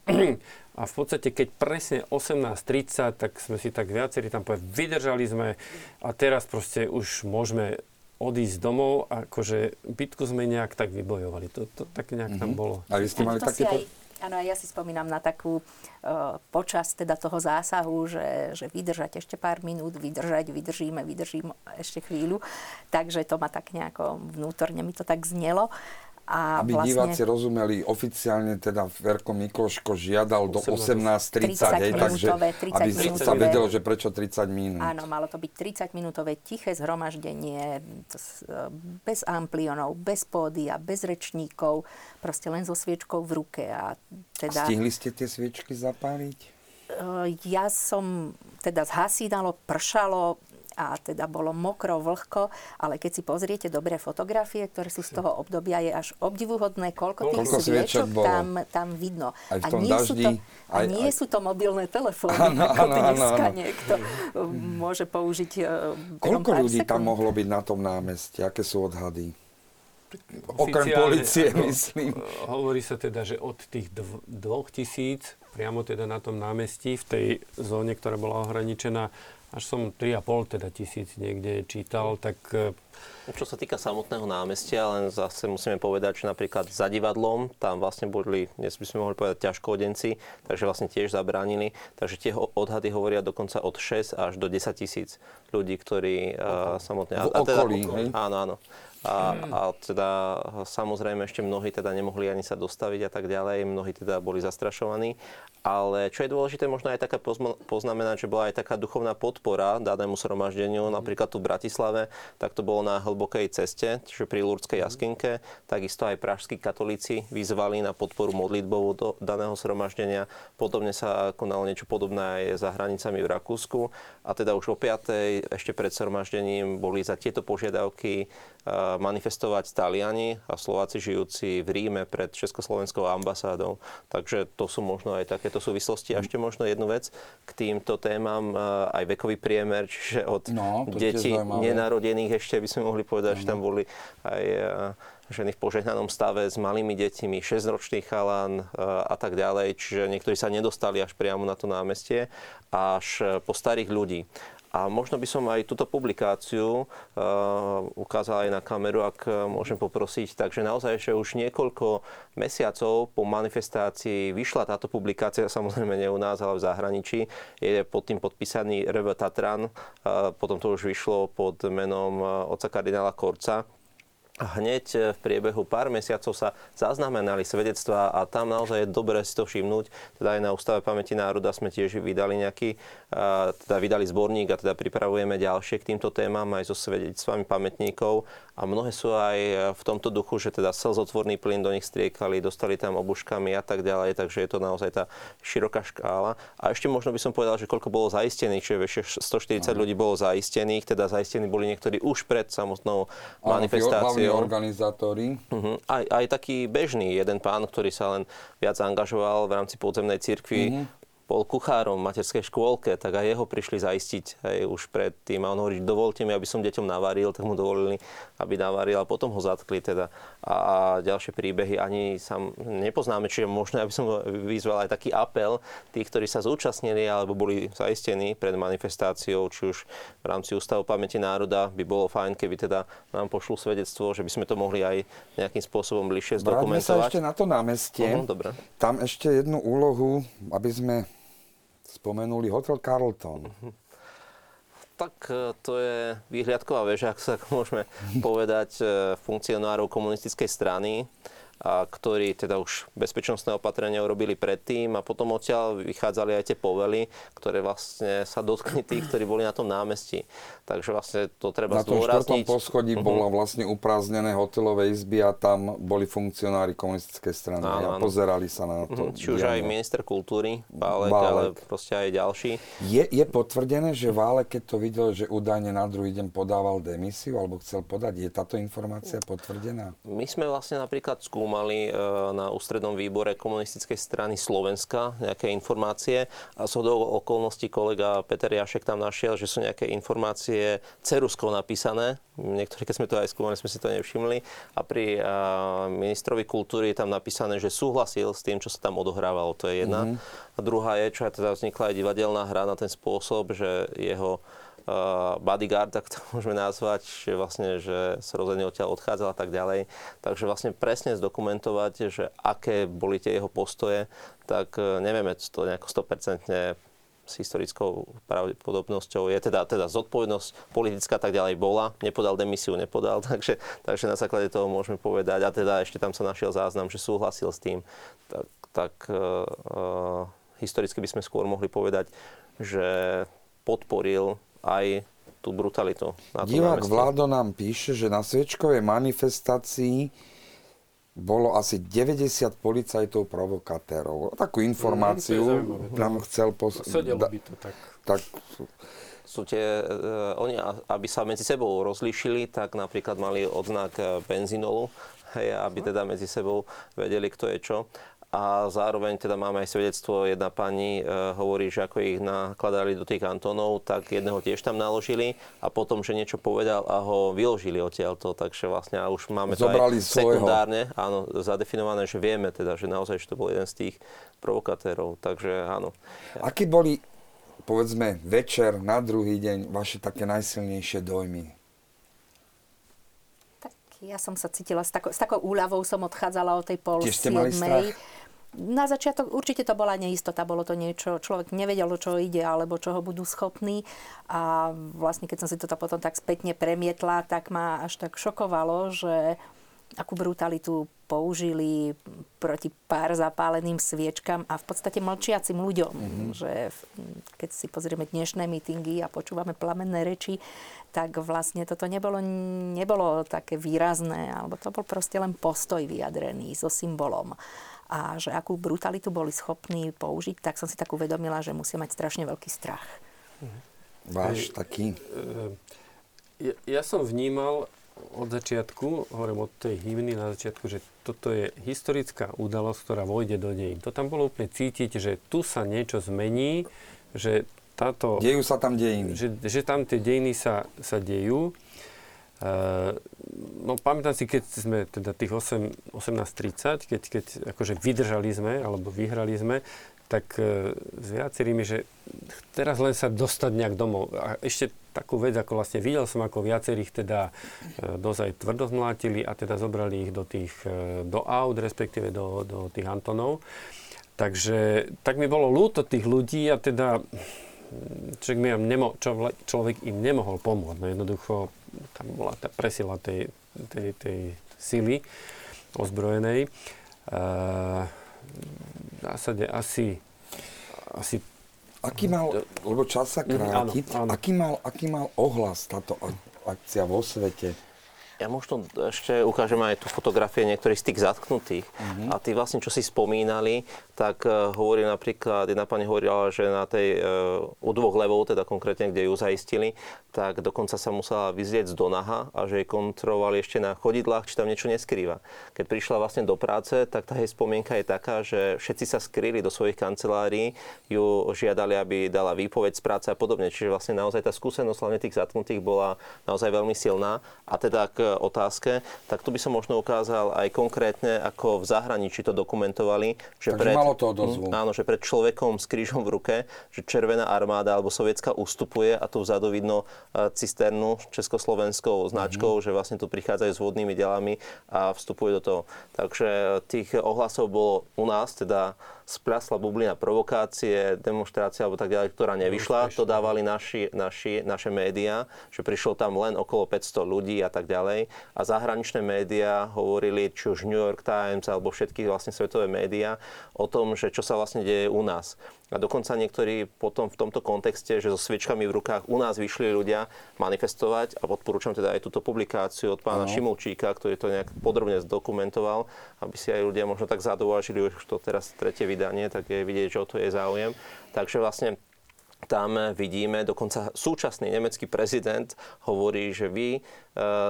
A v podstate, keď presne 18.30, tak sme si tak viacerí tam povedali, vydržali sme a teraz proste už môžeme odísť domov, akože bitku sme nejak tak vybojovali. To, to tak nejak mm-hmm. tam bolo. A vy ste mali takéto... Áno, ja si spomínam na takú uh, počas teda toho zásahu, že, že vydržať ešte pár minút, vydržať, vydržíme, vydržím ešte chvíľu. Takže to ma tak nejako vnútorne mi to tak znelo. A Aby vlastne... diváci rozumeli, oficiálne teda Verko Mikloško žiadal do 18.30, hej, takže aby sa vedelo, že prečo 30 minút. Áno, malo to byť 30-minútové tiché zhromaždenie, bez amplionov, bez pódia, bez rečníkov, proste len so sviečkou v ruke. A, teda... a stihli ste tie sviečky zapáliť? Ja som teda zhasínalo, pršalo, a teda bolo mokro, vlhko, ale keď si pozriete dobré fotografie, ktoré sú z toho obdobia, je až obdivuhodné, koľko tých koľko sviečok tam, tam vidno. Aj v tom a nie, daždi, sú, to, a aj, nie aj... sú to mobilné telefóny, ano, ako ano, dneska ano, niekto môže použiť. E, koľko ľudí sekund. tam mohlo byť na tom námestí? Aké sú odhady? Okrem policie, myslím. Hovorí sa teda, že od tých dv- dvoch tisíc priamo teda na tom námestí, v tej zóne, ktorá bola ohraničená, až som 3,5 teda tisíc niekde čítal, tak... E, Čo sa týka samotného námestia, len zase musíme povedať, že napríklad za divadlom, tam vlastne boli, dnes by sme mohli povedať, ťažkodenci, takže vlastne tiež zabránili. Takže tie odhady hovoria dokonca od 6 až do 10 tisíc ľudí, ktorí uh, samotne... V okolí, a teda, Áno, áno. A, a teda samozrejme ešte mnohí teda nemohli ani sa dostaviť a tak ďalej, mnohí teda boli zastrašovaní. Ale čo je dôležité, možno aj taká poznamenať, že bola aj taká duchovná podpora danému zhromaždeniu, napríklad tu v Bratislave, tak to bolo na hlbokej ceste, čiže pri Lurdskej jaskinke. Takisto aj pražskí katolíci vyzvali na podporu modlitbovú do daného zhromaždenia. Podobne sa konalo niečo podobné aj za hranicami v Rakúsku. A teda už o 5. ešte pred zhromaždením boli za tieto požiadavky manifestovať Taliani a Slováci žijúci v Ríme pred Československou ambasádou. Takže to sú možno aj takéto súvislosti. A ešte možno jednu vec k týmto témam, aj vekový priemer, čiže od no, detí nenarodených ešte by sme mohli povedať, no. že tam boli aj ženy v požehnanom stave s malými deťmi, 6-ročný chalan a tak ďalej. Čiže niektorí sa nedostali až priamo na to námestie, až po starých ľudí. A možno by som aj túto publikáciu uh, ukázal aj na kameru, ak môžem poprosiť. Takže naozaj, že už niekoľko mesiacov po manifestácii vyšla táto publikácia, samozrejme nie u nás, ale v zahraničí. Je pod tým podpísaný Rev Tatran, uh, potom to už vyšlo pod menom uh, oca kardinála Korca hneď e, v priebehu pár mesiacov sa zaznamenali svedectvá a tam naozaj je dobré si to všimnúť. Teda aj na Ústave pamäti národa sme tiež vydali nejaký, teda vydali zborník a teda pripravujeme ďalšie k týmto témam aj so svedectvami pamätníkov a mnohé sú aj v tomto duchu, že teda slzotvorný plyn do nich striekali, dostali tam obuškami a tak ďalej, takže je to naozaj tá široká škála. A ešte možno by som povedal, že koľko bolo zaistených, čiže vyše 140 ľudí bolo zaistených, teda zaistení boli niektorí už pred samotnou manifestáciou. Áno, organizátori. Uh-huh. Aj, aj taký bežný jeden pán, ktorý sa len viac angažoval v rámci podzemnej cirkvi, uh-huh bol kuchárom v materskej škôlke, tak aj jeho prišli zaistiť hej, už predtým. A on hovorí, dovolte mi, aby som deťom navaril, tak mu dovolili, aby navaril a potom ho zatkli teda. A, ďalšie príbehy ani sa nepoznáme, čiže možno, aby som vyzval aj taký apel tých, ktorí sa zúčastnili alebo boli zaistení pred manifestáciou, či už v rámci Ústavu pamäti národa, by bolo fajn, keby teda nám pošlo svedectvo, že by sme to mohli aj nejakým spôsobom bližšie zdokumentovať. sa ešte na to námestie. Uh-huh, dobre. Tam ešte jednu úlohu, aby sme spomenuli Hotel Carlton. Tak e, to je výhľadková väža, ak sa môžeme povedať, e, funkcionárov komunistickej strany a ktorí teda už bezpečnostné opatrenia urobili predtým a potom odtiaľ vychádzali aj tie povely, ktoré vlastne sa dotkli tých, ktorí boli na tom námestí. Takže vlastne to treba na zdôrazniť. Na tom poschodí uh-huh. bola vlastne upráznené hotelové izby a tam boli funkcionári komunistickej strany áno, a pozerali sa na to. Uh-huh. Či už aj minister kultúry, Bálek, Bálek, ale proste aj ďalší. Je, je potvrdené, že Válek, keď to videl, že údajne na druhý deň podával demisiu alebo chcel podať, je táto informácia potvrdená? My sme vlastne napríklad skúmali mali e, na ústrednom výbore komunistickej strany Slovenska nejaké informácie a z okolností kolega Peter Jašek tam našiel, že sú nejaké informácie ceruskou napísané. Niektorí, keď sme to aj skúmali, sme si to nevšimli. A pri ministrovi kultúry je tam napísané, že súhlasil s tým, čo sa tam odohrávalo. To je jedna. Mm-hmm. A druhá je, čo aj teda vznikla aj divadelná hra na ten spôsob, že jeho bodyguard, tak to môžeme nazvať, že vlastne, že sa rozhodne odtiaľ odchádzal a tak ďalej. Takže vlastne presne zdokumentovať, že aké boli tie jeho postoje, tak uh, nevieme to nejako 100% s historickou pravdepodobnosťou je. Teda, teda zodpovednosť politická tak ďalej bola, nepodal demisiu, nepodal, takže, takže na základe toho môžeme povedať, a teda ešte tam sa našiel záznam, že súhlasil s tým, tak, tak uh, historicky by sme skôr mohli povedať, že podporil aj tú brutalitu. Na Divák Vládo nám píše, že na sviečkovej manifestácii bolo asi 90 policajtov provokatérov. Takú informáciu mm, nám chcel pos... Sedelo by to tak. tak sú tie, uh, oni, aby sa medzi sebou rozlíšili, tak napríklad mali odznak e, benzínolu, hej, aby teda medzi sebou vedeli, kto je čo a zároveň teda máme aj svedectvo, jedna pani e, hovorí, že ako ich nakladali do tých kantónov, tak jedného tiež tam naložili a potom, že niečo povedal a ho vyložili odtiaľto, takže vlastne už máme Zobrali to aj sekundárne. Áno, zadefinované, že vieme teda, že naozaj, že to bol jeden z tých provokatérov, takže áno. Aký boli, povedzme, večer na druhý deň vaše také najsilnejšie dojmy? Ja som sa cítila, s takou, s takou úľavou som odchádzala o tej pol siedmej na začiatok určite to bola neistota, bolo to niečo, človek nevedel, čo ide, alebo čo ho budú schopní. A vlastne, keď som si toto potom tak spätne premietla, tak ma až tak šokovalo, že akú brutalitu použili proti pár zapáleným sviečkam a v podstate mlčiacim ľuďom. Mm-hmm. Že keď si pozrieme dnešné mítingy a počúvame plamenné reči, tak vlastne toto nebolo, nebolo také výrazné, alebo to bol proste len postoj vyjadrený so symbolom a že akú brutalitu boli schopní použiť, tak som si tak uvedomila, že musia mať strašne veľký strach. Váš taký? Ja, ja som vnímal od začiatku, hovorím od tej hymny na začiatku, že toto je historická udalosť, ktorá vojde do dejín. To tam bolo úplne cítiť, že tu sa niečo zmení, že táto... Dejú sa tam dejiny. Že, že tam tie dejiny sa, sa dejú no pamätám si, keď sme teda tých 8, 18.30, keď, keď akože vydržali sme, alebo vyhrali sme, tak e, s viacerými, že teraz len sa dostať nejak domov. A ešte takú vec, ako vlastne videl som, ako viacerých teda e, dozaj tvrdo zmlátili a teda zobrali ich do tých, e, do aut, respektíve do, do tých Antonov. Takže tak mi bolo ľúto tých ľudí a teda človek, mi nemo, človek im nemohol pomôcť. No jednoducho tam bola tá presila tej, tej, tej sily ozbrojenej. Uh, v zásade asi, asi Aký mal, lebo čas sa mhm, kráti, áno. Aký, mal, aký mal ohlas táto akcia vo svete? Ja možno ešte ukážem aj tu fotografie niektorých z tých zatknutých. Uh-huh. A tí vlastne, čo si spomínali, tak uh, hovorí napríklad, jedna pani hovorila, že na tej, uh, u dvoch levov, teda konkrétne, kde ju zaistili, tak dokonca sa musela vyzrieť z donaha a že jej kontrolovali ešte na chodidlách, či tam niečo neskrýva. Keď prišla vlastne do práce, tak tá jej spomienka je taká, že všetci sa skrýli do svojich kancelárií, ju žiadali, aby dala výpoveď z práce a podobne. Čiže vlastne naozaj tá skúsenosť hlavne tých zatknutých bola naozaj veľmi silná. A teda k otázke, tak tu by som možno ukázal aj konkrétne, ako v zahraničí to dokumentovali. Že Takže pred, malo to odozvu. Áno, že pred človekom s krížom v ruke, že Červená armáda alebo sovietská ustupuje a tu vzadu vidno e, cisternu československou značkou, mm-hmm. že vlastne tu prichádzajú s vodnými delami a vstupujú do toho. Takže tých ohlasov bolo u nás, teda splasla bublina provokácie, demonstrácia alebo tak ďalej, ktorá nevyšla. To dávali naši, naši, naše médiá, že prišlo tam len okolo 500 ľudí a tak ďalej. A zahraničné médiá hovorili, či už New York Times alebo všetky vlastne svetové médiá o tom, že čo sa vlastne deje u nás. A dokonca niektorí potom v tomto kontexte, že so sviečkami v rukách u nás vyšli ľudia manifestovať a odporúčam teda aj túto publikáciu od pána no. Šimulčíka, ktorý to nejak podrobne zdokumentoval, aby si aj ľudia možno tak zadovážili, už to teraz tretie vydanie, tak je vidieť, že o to je záujem. Takže vlastne tam vidíme, dokonca súčasný nemecký prezident hovorí, že vy e,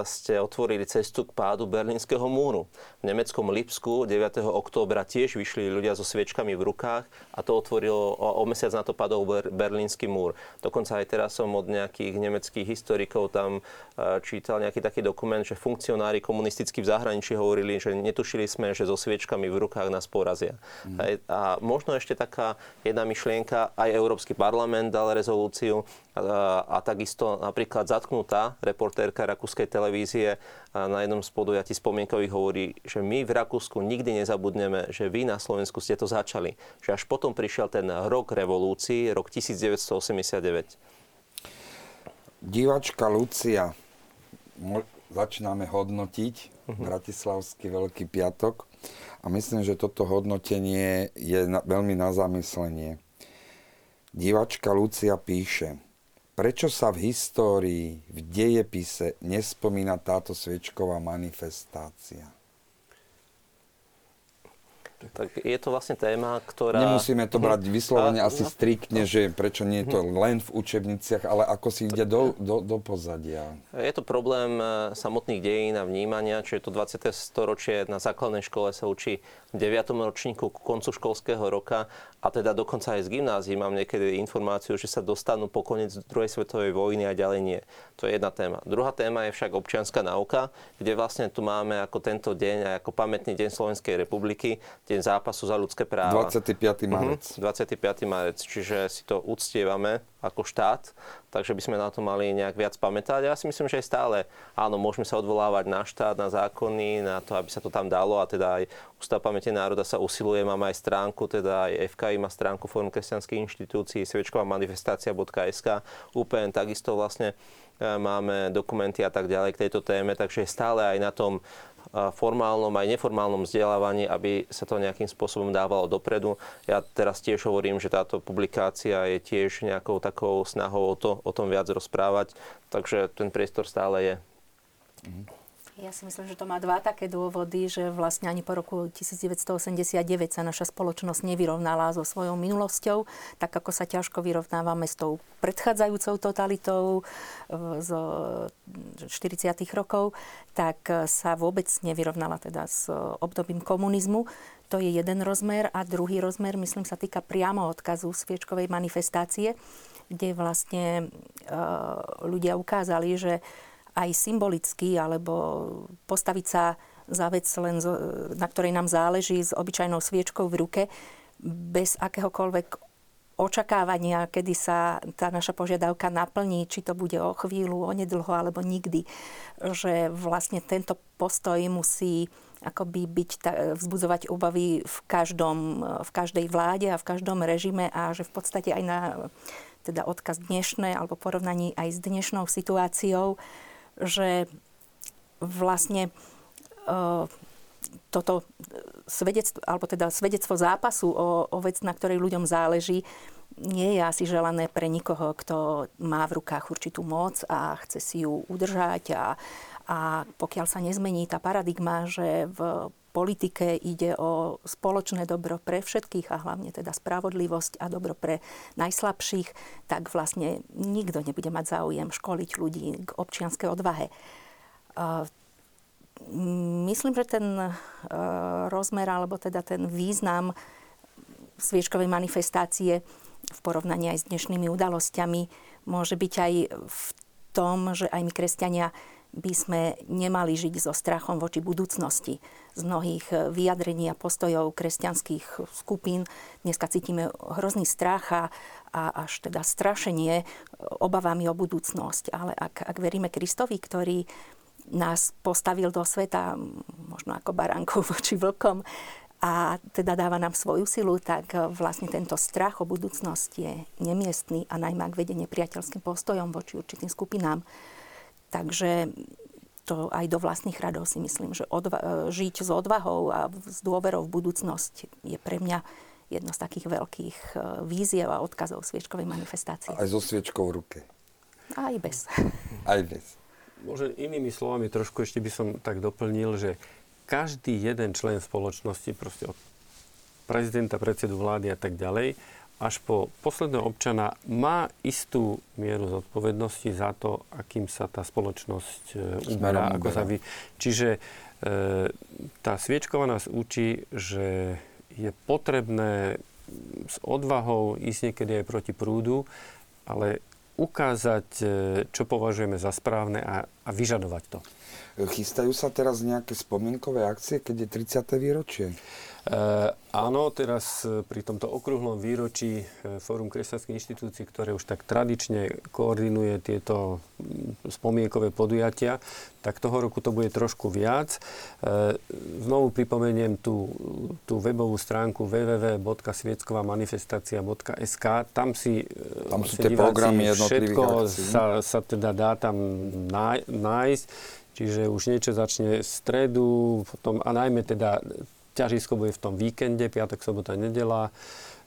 ste otvorili cestu k pádu Berlínskeho múru. V nemeckom Lipsku 9. októbra tiež vyšli ľudia so sviečkami v rukách a to otvorilo, o, o mesiac na to padol Berlínsky múr. Dokonca aj teraz som od nejakých nemeckých historikov tam e, čítal nejaký taký dokument, že funkcionári komunistickí v zahraničí hovorili, že netušili sme, že so sviečkami v rukách nás porazia. Mm. A možno ešte taká jedna myšlienka, aj Európsky parlament dal rezolúciu a, a takisto napríklad zatknutá reportérka rakúskej televízie na jednom z podujatí spomienkových hovorí, že my v Rakúsku nikdy nezabudneme, že vy na Slovensku ste to začali. Že až potom prišiel ten rok revolúcií, rok 1989. Divačka Lucia, začíname hodnotiť uh-huh. Bratislavský Veľký piatok a myslím, že toto hodnotenie je veľmi na zamyslenie. Divačka Lucia píše, prečo sa v histórii, v dejepise nespomína táto sviečková manifestácia? Tak je to vlastne téma, ktorá... Nemusíme to brať vyslovene a, asi striktne, že prečo nie je to len v učebniciach, ale ako si ide do, do, do pozadia. Je to problém e, samotných dejín a vnímania, čiže to 20. storočie na základnej škole sa učí v 9. ročníku ku koncu školského roka a teda dokonca aj z gymnázií mám niekedy informáciu, že sa dostanú po koniec druhej svetovej vojny a ďalej nie. To je jedna téma. Druhá téma je však občianská náuka, kde vlastne tu máme ako tento deň a ako pamätný deň Slovenskej republiky, deň zápasu za ľudské práva. 25. marec. Mhm, 25. marec, čiže si to uctievame ako štát, takže by sme na to mali nejak viac pamätať. Ja si myslím, že aj stále, áno, môžeme sa odvolávať na štát, na zákony, na to, aby sa to tam dalo a teda aj Ústav pamäte národa sa usiluje, máme aj stránku, teda aj FKI má stránku Fórum kresťanských inštitúcií, sviečková manifestácia.sk, UPN takisto vlastne e, máme dokumenty a tak ďalej k tejto téme, takže stále aj na tom formálnom aj neformálnom vzdelávaní, aby sa to nejakým spôsobom dávalo dopredu. Ja teraz tiež hovorím, že táto publikácia je tiež nejakou takou snahou o, to, o tom viac rozprávať, takže ten priestor stále je. Mm-hmm. Ja si myslím, že to má dva také dôvody, že vlastne ani po roku 1989 sa naša spoločnosť nevyrovnala so svojou minulosťou, tak ako sa ťažko vyrovnávame s tou predchádzajúcou totalitou z 40. rokov, tak sa vôbec nevyrovnala teda s obdobím komunizmu. To je jeden rozmer a druhý rozmer, myslím, sa týka priamo odkazu sviečkovej manifestácie, kde vlastne ľudia ukázali, že aj symbolicky, alebo postaviť sa za vec, len zo, na ktorej nám záleží s obyčajnou sviečkou v ruke, bez akéhokoľvek očakávania, kedy sa tá naša požiadavka naplní, či to bude o chvíľu, o nedlho alebo nikdy. Že vlastne tento postoj musí akoby byť, vzbudzovať obavy v, každom, v každej vláde a v každom režime a že v podstate aj na teda odkaz dnešné alebo porovnaní aj s dnešnou situáciou, že vlastne uh, toto svedectvo, alebo teda svedectvo zápasu o, o vec, na ktorej ľuďom záleží, nie je asi želané pre nikoho, kto má v rukách určitú moc a chce si ju udržať a, a pokiaľ sa nezmení tá paradigma, že v politike ide o spoločné dobro pre všetkých a hlavne teda spravodlivosť a dobro pre najslabších, tak vlastne nikto nebude mať záujem školiť ľudí k občianskej odvahe. Myslím, že ten rozmer alebo teda ten význam sviečkovej manifestácie v porovnaní aj s dnešnými udalosťami môže byť aj v tom, že aj my kresťania by sme nemali žiť so strachom voči budúcnosti. Z mnohých eh, vyjadrení a postojov kresťanských skupín dneska cítime hrozný strach a, a až teda strašenie eh, obavami o budúcnosť. Ale ak, ak veríme Kristovi, ktorý nás postavil do sveta možno ako baránkov voči vlkom a teda dáva nám svoju silu, tak eh, vlastne tento strach o budúcnosť je nemiestný a najmä ak vedenie priateľským postojom voči určitým skupinám Takže to aj do vlastných radov si myslím, že odva- žiť s odvahou a s dôverou v budúcnosť je pre mňa jedno z takých veľkých e, víziev a odkazov sviečkovej manifestácie. Aj so sviečkou v ruke. Aj bez. Aj bez. Možno inými slovami trošku ešte by som tak doplnil, že každý jeden člen spoločnosti, proste od prezidenta, predsedu vlády a tak ďalej, až po posledného občana má istú mieru zodpovednosti za to, akým sa tá spoločnosť e, uberá. Ako sa vy... Čiže e, tá sviečková nás učí, že je potrebné s odvahou ísť niekedy aj proti prúdu, ale ukázať, e, čo považujeme za správne a, a vyžadovať to. Chystajú sa teraz nejaké spomienkové akcie, keď je 30. výročie? E, áno, teraz e, pri tomto okrúhlom výročí e, Fórum kresťanských inštitúcií, ktoré už tak tradične koordinuje tieto mm, spomienkové podujatia, tak toho roku to bude trošku viac. Znovu pripomeniem tú, tú webovú stránku www.svieckovamanifestacia.sk. Tam si tam sú tie programy všetko sa, sa teda dá tam nájsť. Čiže už niečo začne v stredu, potom, a najmä teda ťažisko bude v tom víkende, piatok, sobota, nedela.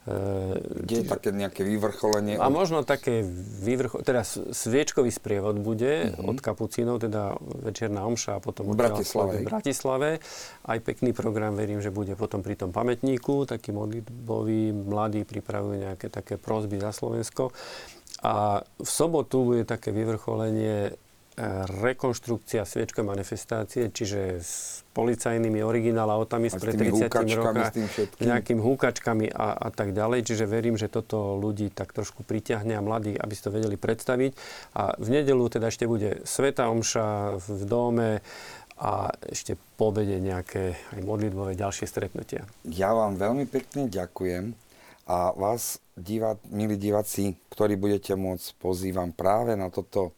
E, Kde je také nejaké vyvrcholenie? A možno také vyvrcholenie, teda sviečkový sprievod bude uh-huh. od kapucínov, teda večerná omša a potom v Bratislave. v Bratislave. Aj pekný program, verím, že bude potom pri tom pamätníku, taký modlitbový, mladí pripravujú nejaké také prosby za Slovensko. A v sobotu bude také vyvrcholenie rekonštrukcia sviečkovej manifestácie, čiže s policajnými originál autami spred 30 roka, nejakými húkačkami a, a tak ďalej. Čiže verím, že toto ľudí tak trošku priťahne a mladí, aby si to vedeli predstaviť. A v nedelu teda ešte bude Sveta Omša v dome a ešte po obede nejaké aj modlitbové ďalšie stretnutia. Ja vám veľmi pekne ďakujem a vás, divá, milí diváci, ktorí budete môcť, pozývam práve na toto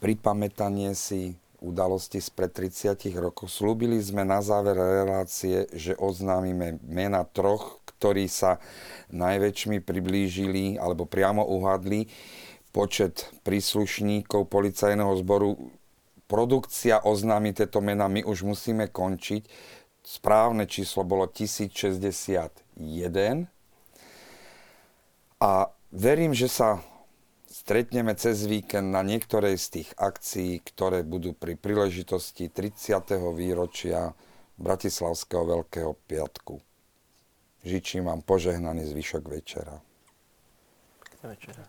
pripamätanie si udalosti spred 30 rokov. Slúbili sme na záver relácie, že oznámime mena troch, ktorí sa najväčšmi priblížili alebo priamo uhadli počet príslušníkov policajného zboru. Produkcia oznámi tieto mena, my už musíme končiť. Správne číslo bolo 1061. A verím, že sa stretneme cez víkend na niektorej z tých akcií, ktoré budú pri príležitosti 30. výročia Bratislavského Veľkého piatku. Žičím vám požehnaný zvyšok večera. večera.